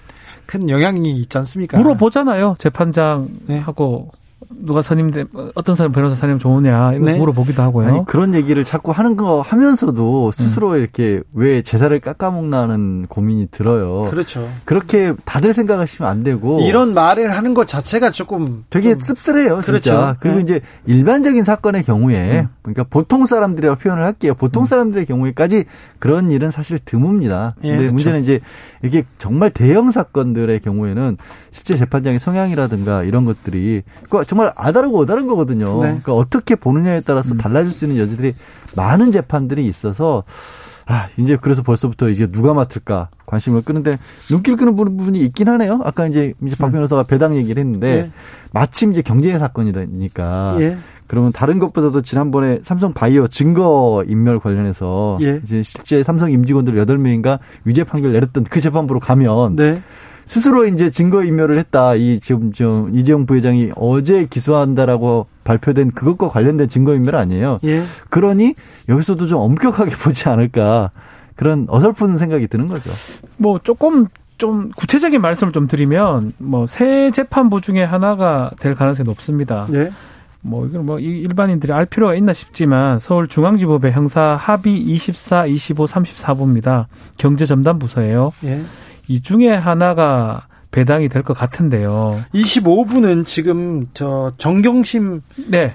큰 영향이 있지 않습니까? 물어보잖아요. 재판장하고 네. 누가 선임돼 어떤 사람 변호사 선임 좋으냐 이거 네. 물어보기도 하고요. 아니, 그런 얘기를 자꾸 하는 거 하면서도 스스로 음. 이렇게 왜 제사를 깎아먹나는 고민이 들어요. 그렇죠. 그렇게 다들 생각하시면 안 되고 이런 말을 하는 것 자체가 조금 되게 씁쓸해요. 그렇죠. 진짜. 그리고 네. 이제 일반적인 사건의 경우에 음. 그러니까 보통 사람들이라고 표현을 할게요. 보통 음. 사람들의 경우에까지 그런 일은 사실 드뭅니다. 예, 근데 그렇죠. 문제는 이제 이게 정말 대형 사건들의 경우에는 실제 재판장의 성향이라든가 이런 것들이 정말 아다르고 어다른 거거든요. 네. 그러니까 어떻게 보느냐에 따라서 음. 달라질 수 있는 여지들이 많은 재판들이 있어서 아, 이제 그래서 벌써부터 이게 누가 맡을까 관심을 끄는데 눈길 끄는 부분이 있긴 하네요. 아까 이제 이제 박 음. 변호사가 배당 얘기를 했는데 예. 마침 이제 경제 사건이니까 예. 그러면 다른 것보다도 지난번에 삼성 바이오 증거 인멸 관련해서 예. 이제 실제 삼성 임직원들 8명인가 유죄 판결 내렸던 그 재판부로 가면 네. 스스로 이제 증거 인멸을 했다. 이 지금 좀 이재용 부회장이 어제 기소한다라고 발표된 그것과 관련된 증거 인멸 아니에요. 예. 그러니 여기서도 좀 엄격하게 보지 않을까 그런 어설픈 생각이 드는 거죠. 뭐 조금 좀 구체적인 말씀을 좀 드리면 뭐 새 재판부 중에 하나가 될 가능성이 높습니다. 예. 뭐 이건 뭐 일반인들이 알 필요가 있나 싶지만 서울중앙지법의 형사 합의 24, 25, 34부입니다. 경제전담 부서예요. 예. 이 중에 하나가 배당이 될 것 같은데요. 25부는 지금 저 정경심 네.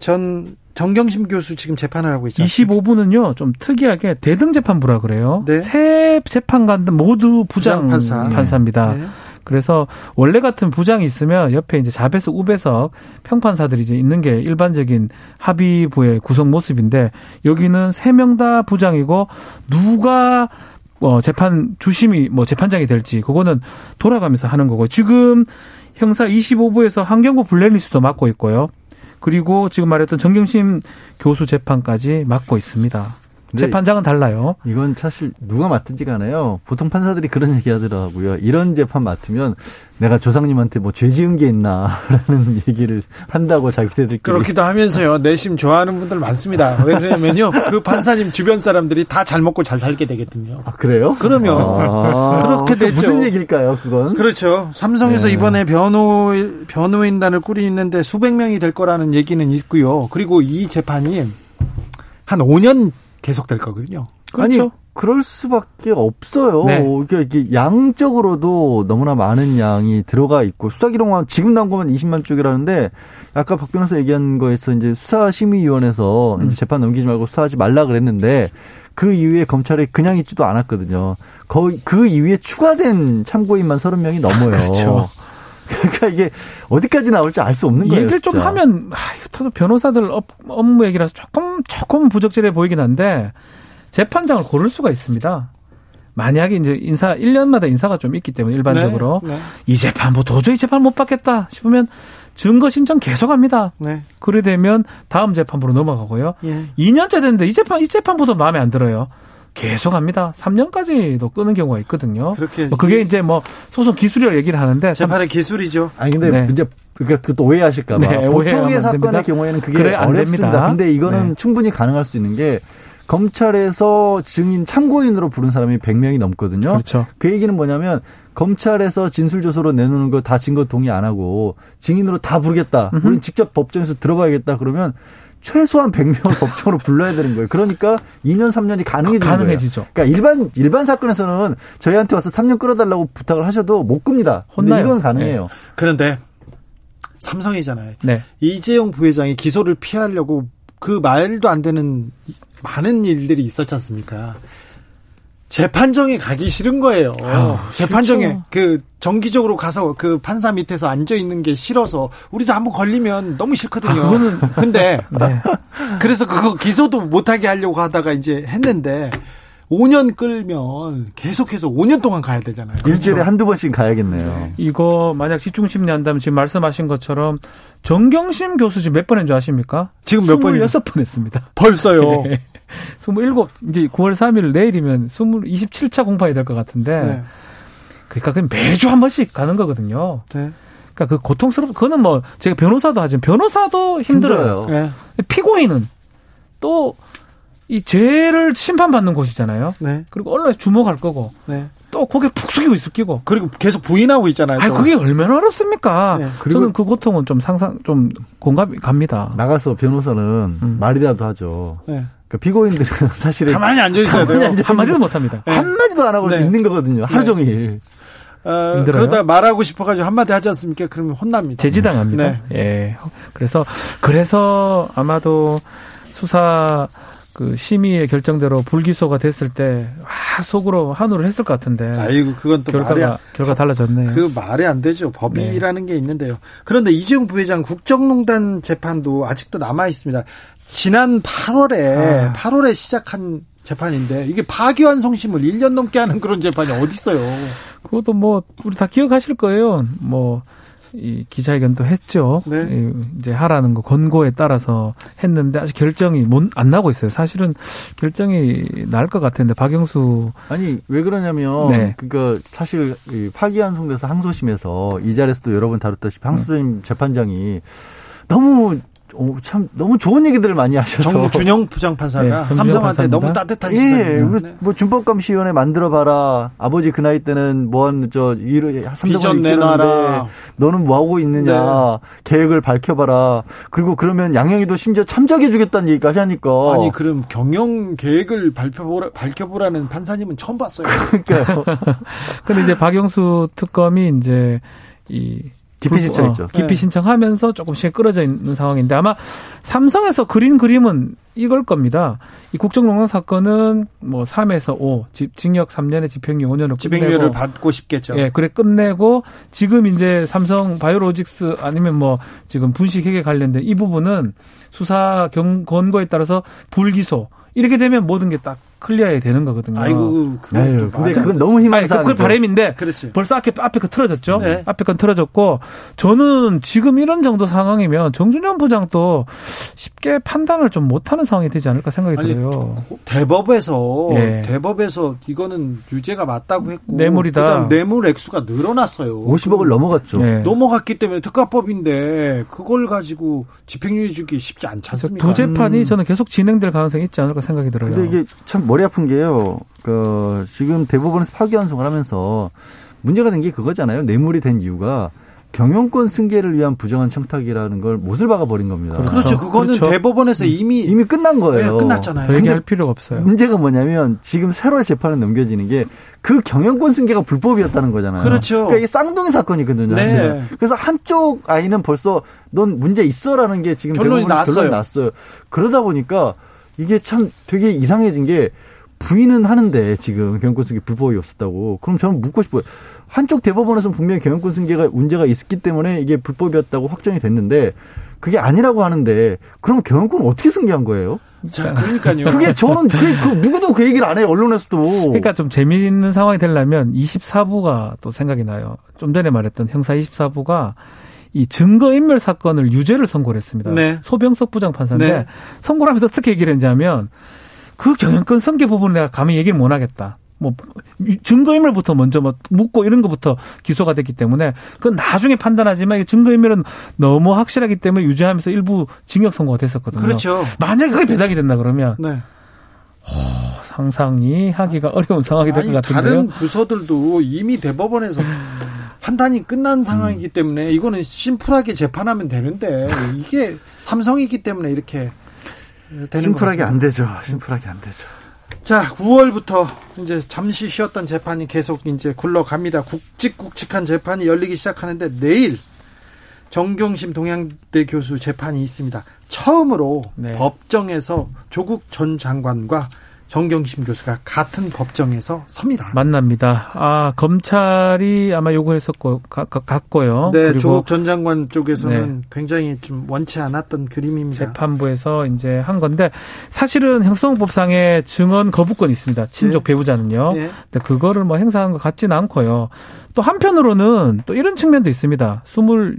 전 정경심 교수 지금 재판을 하고 있죠. 25부는요, 좀 특이하게 대등 재판부라 그래요. 네. 세 재판관 모두 부장, 부장 판사. 입니다 네. 그래서 원래 같은 부장이 있으면 옆에 이제 자배석, 우배석 평판사들이 이제 있는 게 일반적인 합의부의 구성 모습인데 여기는 세 명 다 부장이고 누가 어, 재판 주심이 뭐 재판장이 될지 그거는 돌아가면서 하는 거고 지금 형사 25부에서 한경구 블랙리스트도 맡고 있고요. 그리고 지금 말했던 정경심 교수 재판까지 맡고 있습니다. 재판장은 달라요. 이건 사실 누가 맡든지 간에요. 보통 판사들이 그런 얘기 하더라고요. 이런 재판 맡으면 내가 조상님한테 뭐 죄 지은 게 있나라는 얘기를 한다고 자기들끼리. 그렇기도 하면서요. 내심 좋아하는 분들 많습니다. 왜냐면요. 그 판사님 주변 사람들이 다 잘 먹고 잘 살게 되거든요. 아, 그래요? 그러면 아, 그렇게 되죠. 무슨 얘기일까요, 그건? 그렇죠. 삼성에서 네. 이번에 변호 변호인단을 꾸리는데 수백 명이 될 거라는 얘기는 있고요. 그리고 이 재판이 한 5년 계속될 거거든요. 그렇죠. 아니, 그럴 수밖에 없어요. 네. 이게 양적으로도 너무나 많은 양이 들어가 있고 수사 기록만 지금 나온 거면 20만 쪽이라는데 아까 박 변호사 얘기한 거에서 이제 수사심의위원회에서 음. 이제 재판 넘기지 말고 수사하지 말라 그랬는데 그 이후에 검찰이 그냥 있지도 않았거든요. 거의 그 이후에 추가된 참고인만 30명이 넘어요. 그렇죠. 그러니까 이게 어디까지 나올지 알 수 없는 거예요. 얘기를 진짜. 좀 하면 아, 변호사들 업무 얘기라서 조금 조금 부적절해 보이긴 한데 재판장을 고를 수가 있습니다. 만약에 이제 인사 1년마다 인사가 좀 있기 때문에 일반적으로 네, 네. 이 재판부 도저히 재판 못 받겠다 싶으면 증거 신청 계속합니다. 네. 그래 되면 다음 재판부로 넘어가고요. 예. 2년째 됐는데 이 재판 이 재판부도 마음에 안 들어요. 계속 합니다. 3년까지도 끄는 경우가 있거든요. 그렇게 뭐 그게 이제 뭐 소송 기술이라고 얘기를 하는데 재판의 기술이죠. 아니 근데 네. 이제 그러니까 그것도 오해하실까 봐. 네, 보통의 사건의 됩니다. 경우에는 그게 그래, 어렵습니다. 됩니다. 근데 이거는 네. 충분히 가능할 수 있는 게 검찰에서 증인 참고인으로 부른 사람이 100명이 넘거든요. 그렇죠. 그 얘기는 뭐냐면 검찰에서 진술 조서로 내놓는 거 다 증거 동의 안 하고 증인으로 다 부르겠다. 우리는 직접 법정에서 들어봐야겠다. 그러면 최소한 100명을 법정으로 불러야 되는 거예요. 그러니까 2년 3년이 가능해지는 가능해지죠. 거예요. 그러니까 일반 일반 사건에서는 저희한테 와서 3년 끌어달라고 부탁을 하셔도 못 끕니다. 근데 이건 가능해요. 네. 그런데 삼성이잖아요. 네. 이재용 부회장이 기소를 피하려고 그 말도 안 되는 많은 일들이 있었지 않습니까? 재판정에 가기 싫은 거예요. 아유, 재판정에 싫죠. 그 정기적으로 가서 그 판사 밑에서 앉아 있는 게 싫어서 우리도 한번 걸리면 너무 싫거든요. 아, 그거는 근데 네. 그래서 그거 기소도 못 하게 하려고 하다가 이제 했는데 5년 끌면 계속해서 5년 동안 가야 되잖아요. 일주일에 그렇죠? 한두 번씩 가야겠네요. 네. 이거 만약 집중심리 한다면 지금 말씀하신 것처럼 정경심 교수 지금 몇 번 한 줄 아십니까? 지금 몇 번? 26번 했습니다. 벌써요. 네. 27 이제 9월 3일 내일이면 20 27차 공판이 될 것 같은데 네. 그러니까 그 매주 한 번씩 가는 거거든요. 네. 그러니까 그 고통스럽 그거는 뭐 제가 변호사도 하지만 변호사도 힘들어요. 힘들어요. 네. 피고인은 또 이 죄를 심판받는 곳이잖아요. 네. 그리고 언론에 주목할 거고. 네. 또 고개 푹 숙이고 있을 끼고. 그리고 계속 부인하고 있잖아요. 아, 그게 얼마나 어렵습니까? 네. 저는 그 고통은 좀 상상 좀 공감이 갑니다. 나가서 변호사는 음. 말이라도 하죠. 네. 그 피고인들은 사실은 가만히 앉아 있어야 돼요. 한마디도 못 합니다. 네. 한마디도 안 하고 네. 있는 거거든요. 하루 네. 종일. 어, 그러다 말하고 싶어가지고 한마디 하지 않습니까? 그러면 혼납니다. 제지당합니다. 네. 예. 그래서 그래서 아마도 수사 그 심의의 결정대로 불기소가 됐을 때 와, 속으로 한우를 했을 것 같은데. 아이고 그건 또 결과가 말이 결과 달라졌네요. 그 말이 안 되죠. 법이라는 네. 게 있는데요. 그런데 이재용 부회장 국정농단 재판도 아직도 남아 있습니다. 지난 8월에 아. 8월에 시작한 재판인데 이게 파기환송심을 1년 넘게 하는 그런 재판이 어디 있어요? 그것도 뭐 우리 다 기억하실 거예요. 뭐 이 기자회견도 했죠. 네. 이제 하라는 거 권고에 따라서 했는데 아직 결정이 못, 안 나고 있어요. 사실은 결정이 날 것 같은데 박영수 아니 왜 그러냐면 네. 그러니까 사실 파기환송돼서 항소심에서 이 자리에서도 여러 번 다뤘다시피 항소심 음. 재판장이 너무 오, 참 너무 좋은 얘기들을 많이 하셔서 정준영 부장판사가 네, 삼성한테 너무 따뜻한 예, 뭐, 뭐 준법감시위원회 만들어 봐라. 아버지 그 나이 때는 뭐한 저 일을 삼성을 내놔라. 너는 뭐 하고 있느냐. 네. 계획을 밝혀봐라. 그리고 그러면 양형이도 심지어 참작해주겠다는 얘기까지 하니까 아니 그럼 경영 계획을 발표보라 밝혀보라는 판사님은 처음 봤어요. 그러니까요. 근데 이제 박영수 특검이 이제 이 기피 신청했죠. 어, 기피 네. 신청하면서 조금씩 끌어져 있는 상황인데 아마 삼성에서 그린 그림은 이걸 겁니다. 이 국정농단 사건은 뭐 3에서 5, 징역 3년에 집행유 5년을 집행유예를 받고 싶겠죠. 예, 그래 끝내고 지금 이제 삼성 바이오로직스 아니면 뭐 지금 분식회계 관련된 이 부분은 수사 경 권고에 따라서 불기소 이렇게 되면 모든 게 딱 클리어해야 되는 거거든요. 아이고, 그건 근데 그건 너무 희망사항. 그 바람인데 그렇지. 벌써 앞에 앞에 거 틀어졌죠. 네. 앞에 건 틀어졌고 저는 지금 이런 정도 상황이면 정준현 부장도 쉽게 판단을 좀 못하는 상황이 되지 않을까 생각이 아니, 들어요. 대법에서 예. 대법에서 이거는 유죄가 맞다고 했고 뇌물이다. 그다음 뇌물 액수가 늘어났어요. 50억을 넘어갔죠. 예. 넘어갔기 때문에 특가법인데 그걸 가지고 집행유예 주기 쉽지 않지 않습니까? 두 재판이 음. 저는 계속 진행될 가능성이 있지 않을까 생각이 들어요. 근데 이게 참 머리 아픈 게요. 그 지금 대법원에서 파기환송을 하면서 문제가 된 게 그거잖아요. 뇌물이 된 이유가 경영권 승계를 위한 부정한 청탁이라는 걸 못을 박아버린 겁니다. 그렇죠. 그렇죠. 그거는 그렇죠. 대법원에서 이미 이미 끝난 거예요. 네, 끝났잖아요. 그 얘기할 필요가 없어요. 문제가 뭐냐면 지금 새로의 재판에 넘겨지는 게 그 경영권 승계가 불법이었다는 거잖아요. 그렇죠. 그러니까 이게 쌍둥이 사건이거든요. 네. 그래서 한쪽 아이는 벌써 넌 문제 있어라는 게 지금 결론이 났어요. 결론이 났어요. 그러다 보니까 이게 참 되게 이상해진 게 부인은 하는데 지금 경영권 승계 불법이 없었다고. 그럼 저는 묻고 싶어요. 한쪽 대법원에서는 분명히 경영권 승계가 문제가 있었기 때문에 이게 불법이었다고 확정이 됐는데 그게 아니라고 하는데 그럼 경영권은 어떻게 승계한 거예요? 자, 그러니까요. 그게 저는 그, 그 누구도 그 얘기를 안 해요 언론에서도. 그러니까 좀 재미있는 상황이 되려면 24부가 또 생각이 나요. 좀 전에 말했던 형사 24부가 이 증거인멸 사건을 유죄를 선고를 했습니다. 네. 소병석 부장판사인데 네. 선고를 하면서 어떻게 얘기를 했냐면 그 경영권 성계 부분을 내가 감히 얘기를 못 하겠다. 뭐 증거인멸부터 먼저 뭐 묻고 이런 것부터 기소가 됐기 때문에 그건 나중에 판단하지만 증거인멸은 너무 확실하기 때문에 유죄하면서 일부 징역 선고가 됐었거든요. 그렇죠. 만약에 그게 배당이 된다 그러면 네. 호, 상상이 하기가 어려운 상황이 될 것 같은데요. 다른 부서들도 이미 대법원에서 판단이 끝난 상황이기 때문에 이거는 심플하게 재판하면 되는데 이게 삼성이기 때문에 이렇게 되는 심플하게 안 되죠. 심플하게 안 되죠. 자, 9월부터 이제 잠시 쉬었던 재판이 계속 이제 굴러갑니다. 굵직굵직한 재판이 열리기 시작하는데 내일 정경심 동양대 교수 재판이 있습니다. 처음으로 네. 법정에서 조국 전 장관과 정경심 교수가 같은 법정에서 섭니다. 만납니다. 아 검찰이 아마 요구했었고 갔고요. 네, 조국 전 장관 쪽에서는 네. 굉장히 좀 원치 않았던 그림입니다. 재판부에서 이제 한 건데 사실은 형성법상의 증언 거부권이 있습니다. 친족 네. 배우자는요. 네. 근데 그거를 뭐 행사한 것 같지는 않고요. 또 한편으로는 또 이런 측면도 있습니다. 26,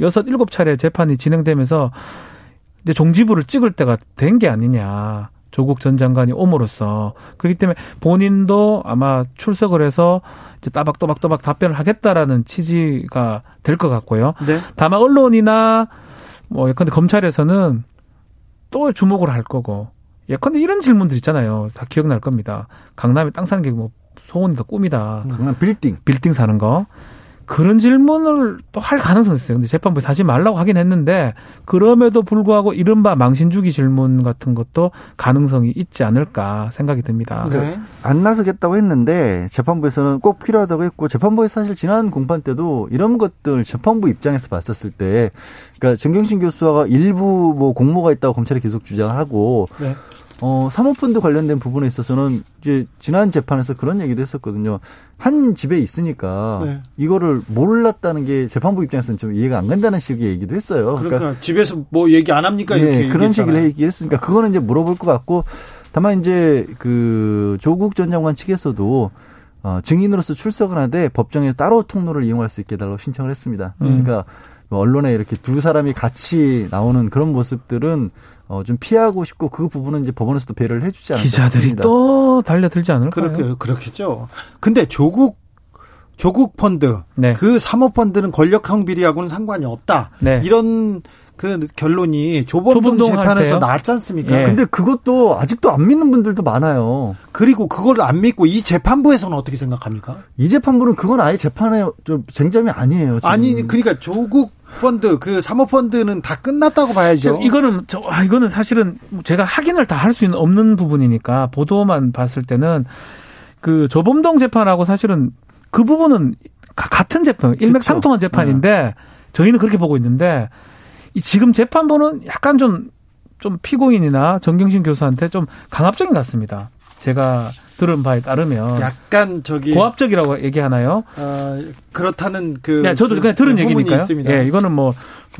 7차례 재판이 진행되면서 이제 종지부를 찍을 때가 된 게 아니냐. 조국 전 장관이 옴으로써 그렇기 때문에 본인도 아마 출석을 해서 이제 따박또박또박 답변을 하겠다라는 취지가 될 것 같고요. 네. 다만 언론이나 뭐 예컨대 검찰에서는 또 주목을 할 거고 예컨대 이런 질문들 있잖아요. 다 기억날 겁니다. 강남에 땅 사는 게 뭐 소원이 더 꿈이다. 강남 빌딩. 빌딩 사는 거. 그런 질문을 또 할 가능성이 있어요. 근데 재판부에 사실 말라고 하긴 했는데 그럼에도 불구하고 이른바 망신주기 질문 같은 것도 가능성이 있지 않을까 생각이 듭니다. 네. 안 나서겠다고 했는데 재판부에서는 꼭 필요하다고 했고 재판부에서 사실 지난 공판 때도 이런 것들 재판부 입장에서 봤었을 때 그러니까 정경심 교수가 일부 뭐 공모가 있다고 검찰이 계속 주장하고 네. 어, 사모펀드 관련된 부분에 있어서는 이제 지난 재판에서 그런 얘기도 했었거든요. 한 집에 있으니까 네. 이거를 몰랐다는 게 재판부 입장에서는 좀 이해가 안 간다는 식의 얘기도 했어요. 그러니까, 그러니까 집에서 뭐 얘기 안 합니까? 이렇게 네, 그런 식으로 얘기했으니까 그거는 이제 물어볼 것 같고 다만 이제 그 조국 전 장관 측에서도 어, 증인으로서 출석을 하되 법정에 따로 통로를 이용할 수 있게 해달라고 신청을 했습니다. 음. 그러니까 뭐 언론에 이렇게 두 사람이 같이 나오는 그런 모습들은 어, 좀 피하고 싶고 그 부분은 이제 법원에서도 배려를 해주지 않을까 기자들이 싶습니다. 또 달려들지 않을까요? 그렇게, 그렇겠죠. 근데 조국 조국 펀드 네. 그 사모펀드는 권력형 비리하고는 상관이 없다. 네. 이런 그 결론이 조범동 재판에서 나왔지 않습니까? 예. 근데 그것도 아직도 안 믿는 분들도 많아요. 그리고 그걸 안 믿고 이 재판부에서는 어떻게 생각합니까? 이 재판부는 그건 아예 재판의 좀 쟁점이 아니에요. 지금. 아니 그러니까 조국 펀드 그 사모펀드는 다 끝났다고 봐야죠. 이거는 저 아, 이거는 사실은 제가 확인을 다 할수 있는 없는 부분이니까 보도만 봤을 때는 그 조범동 재판하고 사실은 그 부분은 같은 재판, 일맥상통한 재판인데 네. 저희는 그렇게 보고 있는데 이 지금 재판부는 약간 좀, 좀 피고인이나 정경심 교수한테 좀 강압적인 것 같습니다. 제가 들은 바에 따르면 약간 저기 고압적이라고 얘기하나요? 어, 그렇다는 그 네, 저도 그냥 들은 그 얘기니까요. 있습니다. 예, 이거는 뭐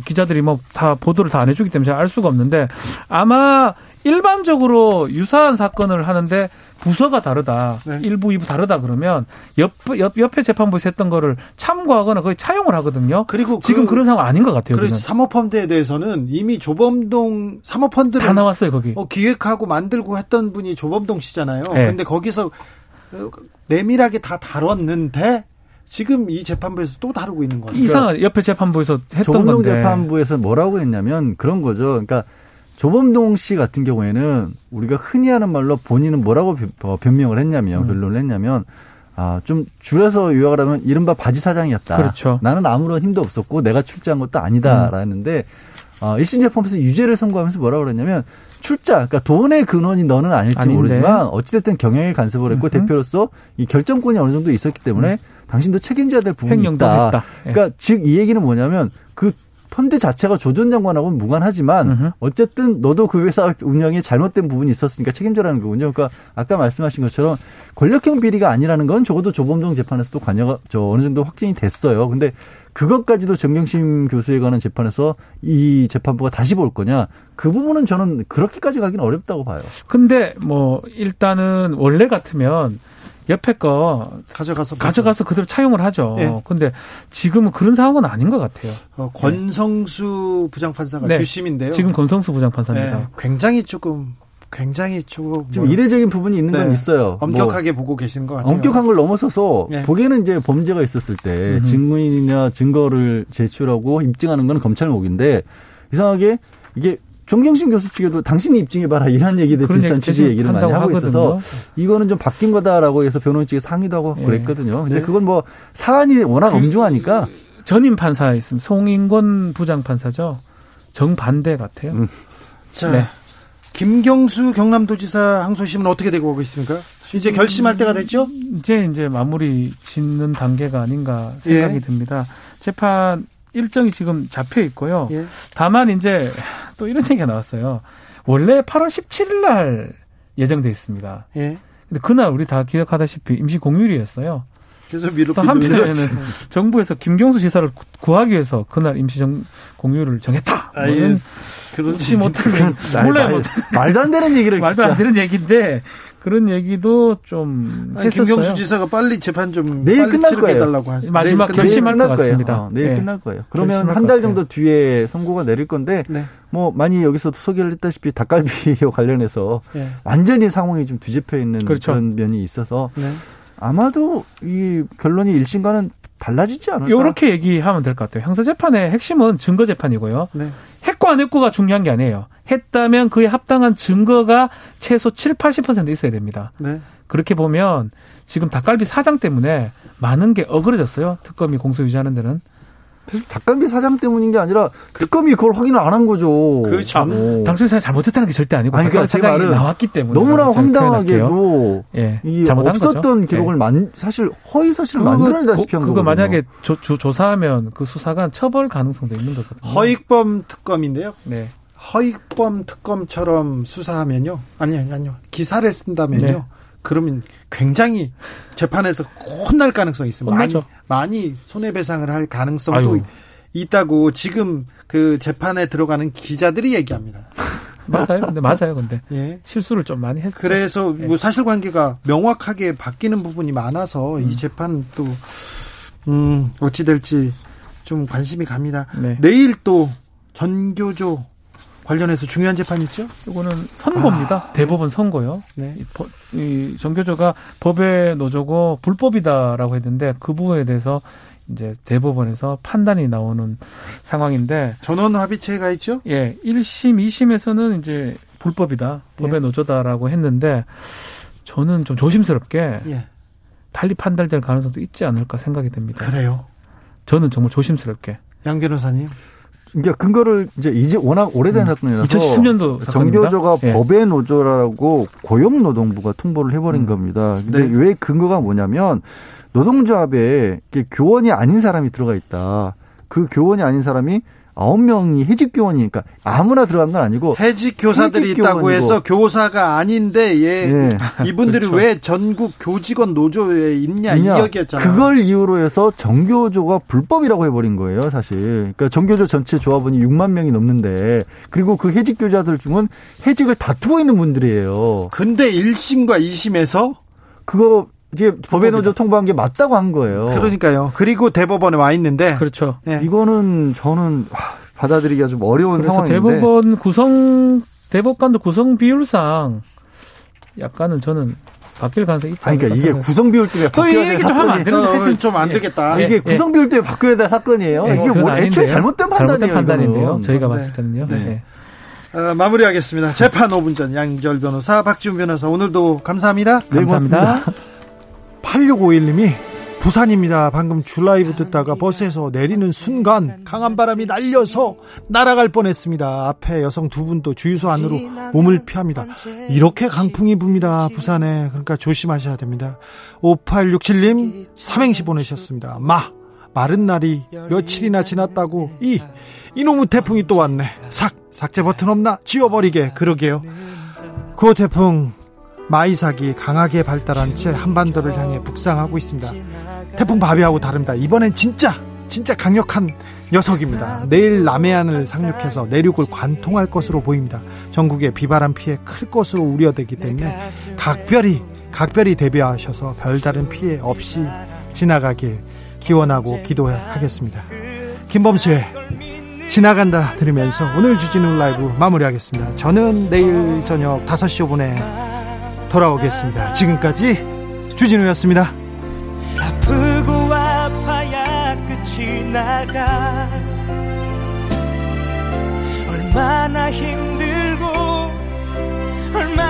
기자들이 뭐 다 보도를 다 안 해주기 때문에 제가 알 수가 없는데 아마 일반적으로 유사한 사건을 하는데 부서가 다르다. 네. 일부, 이부 다르다 그러면 옆, 옆, 옆에 재판부에서 했던 거를 참고하거나 거의 차용을 하거든요. 그리고 지금 그, 런 상황 아닌 것 같아요. 그래서 사모펀드에 대해서는 이미 조범동 사모펀드를 다 나왔어요, 거기. 어, 기획하고 만들고 했던 분이 조범동 씨잖아요. 네. 근데 거기서 어, 내밀하게 다 다뤘는데 지금 이 재판부에서 또 다루고 있는 거예요. 이상한 옆에 재판부에서 했던 조범동 건데. 재판부에서 뭐라고 했냐면 그런 거죠. 그러니까 조범동 씨 같은 경우에는 우리가 흔히 하는 말로 본인은 뭐라고 어, 변명을 했냐면 음. 변론을 했냐면 아, 좀 줄여서 요약을 하면 이른바 바지 사장이었다. 그렇죠. 나는 아무런 힘도 없었고 내가 출제한 것도 아니다라는데 음. 어, 1심 재판에서 유죄를 선고하면서 뭐라고 그랬냐면 출자, 그러니까 돈의 근원이 너는 아닐지 아닌데. 모르지만 어찌됐든 경영에 간섭을 했고 음흠. 대표로서 이 결정권이 어느 정도 있었기 때문에 음. 당신도 책임져야 될 부분이 있다. 했다. 예. 그러니까 즉이 얘기는 뭐냐면 그 펀드 자체가 조전 장관하고는 무관하지만 으흠. 어쨌든 너도 그 회사 운영에 잘못된 부분이 있었으니까 책임져라는 거군요. 그러니까 아까 말씀하신 것처럼 권력형 비리가 아니라는 건 적어도 조범동 재판에서도 관여가 저 어느 정도 확진이 됐어요. 근데 그것까지도 정경심 교수에 관한 재판에서 이 재판부가 다시 볼 거냐? 그 부분은 저는 그렇게까지 가기는 어렵다고 봐요. 근데 뭐 일단은 원래 같으면 옆에 거 가져가서 가져가서 그대로 차용을 하죠. 네. 근데 지금은 그런 상황은 아닌 것 같아요. 어, 권성수 부장판사가 네. 주심인데요. 지금 권성수 부장판사입니다. 네. 굉장히 조금 굉장히 조금 좀 뭐, 이례적인 부분이 있는 건 네. 있어요. 엄격하게 뭐, 보고 계신 것 같아요. 엄격한 걸 넘어서서 네. 보기에는 이제 범죄가 있었을 때 음흠. 증거인이나 증거를 제출하고 입증하는 건 검찰 목인데 이상하게 이게 정경심 교수 측에도 당신이 입증해봐라 이런 얘기들 비슷한 취지 얘기를 많이 하고 하거든요. 있어서 이거는 좀 바뀐 거다라고 해서 변호인 측에 상의도 하고 예. 그랬거든요. 근데 네. 그건 뭐 사안이 워낙 그, 엄중하니까 전임 판사 있으면 송인권 부장 판사죠. 정반대 같아요. 음. 자, 네. 김경수 경남도지사 항소심은 어떻게 되고 오고 있습니까? 이제 결심할 때가 됐죠? 이제 이제 마무리 짓는 단계가 아닌가 생각이 예. 듭니다. 재판 일정이 지금 잡혀 있고요. 예. 다만 이제 또 이런 얘기가 나왔어요. 원래 8월 17일 날 예정돼 있습니다. 예. 근데 그날 우리 다 기억하다시피 임시 공휴일이었어요. 그래서 미루 한편에는 정부에서 김경수 지사를 구하기 위해서 그날 임시 정, 공휴일을 정했다. 아, 예. 그렇지 못하는 몰라요. 말, 말도 안 되는 얘기를 말도 안 되는 얘기인데 그런 얘기도 좀 아니, 했었어요. 김경수 지사가 빨리 재판 좀 내일 끝날 거예요. 달라고 하죠. 마지막 결심할 것 같습니다. 어, 내일 네. 끝날 거예요. 그러면 한 달 정도 뒤에 선고가 내릴 건데 네. 뭐 많이 여기서도 소개를 했다시피 닭갈비와 관련해서 네. 완전히 상황이 좀 뒤집혀 있는 그렇죠. 그런 면이 있어서 네. 아마도 이 결론이 1심과는 달라지지 않을까? 이렇게 얘기하면 될 것 같아요. 형사재판의 핵심은 증거재판이고요. 네. 했고 안 했고가 중요한 게 아니에요. 했다면 그에 합당한 증거가 최소 7, 80% 있어야 됩니다. 네. 그렇게 보면 지금 닭갈비 사장 때문에 많은 게 어그러졌어요. 특검이 공소 유지하는 데는. 사실 닭갈비 사장 때문인 게 아니라 특검이 그걸 확인을 안 한 거죠. 그렇죠. 아, 당신 사장 잘못했다는 게 절대 아니고 아니, 그러니까 사장이 나왔기 때문에 너무나 황당하게도 예, 이 없었던 거죠. 예. 기록을 예. 만, 사실 허위 사실을 만들어내다시피 한 그거 거거든요. 만약에 조, 조, 조사하면 그 수사관 처벌 가능성도 있는 거거든요. 허익범 특검인데요. 네. 허익범 특검처럼 수사하면요. 아니 아니 아니요. 기사를 쓴다면요. 네. 그러면 굉장히 재판에서 혼날 가능성이 있습니다. 많이, 많이 손해배상을 할 가능성도 아유. 있다고 지금 그 재판에 들어가는 기자들이 얘기합니다. 맞아요. 근데 맞아요. 근데 예. 실수를 좀 많이 했죠. 그래서 예. 뭐 사실관계가 명확하게 바뀌는 부분이 많아서 음. 이 재판 또 음, 어찌 될지 좀 관심이 갑니다. 네. 내일 또 전교조 관련해서 중요한 재판 있죠? 이거는 선고입니다. 아. 대법원 선고요. 네. 이, 이 정교조가 법의 노조고 불법이다라고 했는데 그 부분에 대해서 이제 대법원에서 판단이 나오는 상황인데 전원 합의체가 있죠? 예. 1심, 2심에서는 이제 불법이다. 법의 예. 노조다라고 했는데 저는 좀 조심스럽게 예. 달리 판단될 가능성도 있지 않을까 생각이 됩니다. 그래요? 저는 정말 조심스럽게. 양 변호사님. 그러니까 근거를 이제 이제 워낙 오래된 음, 사건이라서 2010년도 정교조가 예. 법의 노조라고 고용노동부가 통보를 해버린 음. 겁니다. 근데 네. 왜 근거가 뭐냐면 노동조합에 교원이 아닌 사람이 들어가 있다. 그 교원이 아닌 사람이 아홉 명이 해직 교원이니까 아무나 들어간 건 아니고 해직 교사들이 해직 있다고 해서 교사가 아닌데 예, 예. 이분들이 그렇죠. 왜 전국 교직원 노조에 있냐, 이야기였잖아요. 그걸 이유로 해서 정교조가 불법이라고 해버린 거예요, 사실. 그러니까 정교조 전체 조합원이 6만 명이 넘는데 그리고 그 해직 교사들 중은 해직을 다투고 있는 분들이에요. 근데 1심과 2심에서 그거 이제 법의 노조 통보한 게 맞다고 한 거예요. 그러니까요. 그리고 대법원에 와 있는데 그렇죠. 네. 이거는 저는 받아들이기가 좀 어려운 상황인데 대법원 구성 대법관도 구성 비율상 약간은 저는 바뀔 가능성이 있지 아니, 그러니까 이게 구성 비율 때문에 바뀌어야 될 사건이 좀안 어, 되겠다. 이게 예. 구성 비율 때문에 바뀌어야 될 사건이에요. 예. 이게 뭐 애초에 잘못된 판단이에요. 잘못된 판단인데요. 저희가 네. 봤을 때는요. 네. 네. 어, 마무리하겠습니다. 재판 5분 전 양절 변호사, 박지훈 변호사 오늘도 감사합니다. 네, 감사합니다. 8651님이 부산입니다. 방금 줄라이브 듣다가 버스에서 내리는 순간 강한 바람이 날려서 날아갈 뻔했습니다. 앞에 여성 두 분도 주유소 안으로 몸을 피합니다. 이렇게 강풍이 붑니다. 부산에. 그러니까 조심하셔야 됩니다. 5867님 삼행시 보내셨습니다. 마 마른 날이 며칠이나 지났다고 이 이놈의 태풍이 또 왔네. 삭 삭제 버튼 없나? 지워버리게 그러게요. 그 태풍 마이삭이 강하게 발달한 채 한반도를 향해 북상하고 있습니다. 태풍 바비하고 다릅니다. 이번엔 진짜 진짜 강력한 녀석입니다. 내일 남해안을 상륙해서 내륙을 관통할 것으로 보입니다. 전국에 비바람 피해 클 것으로 우려되기 때문에 각별히 각별히 대비하셔서 별다른 피해 없이 지나가길 기원하고 기도하겠습니다. 김범수의 지나간다 들으면서 오늘 주진우 라이브 마무리하겠습니다. 저는 내일 저녁 5시 5분에 돌아오겠습니다. 지금까지 주진우였습니다. 아프고 아파야 끝이 나가 얼마나 힘들고 얼마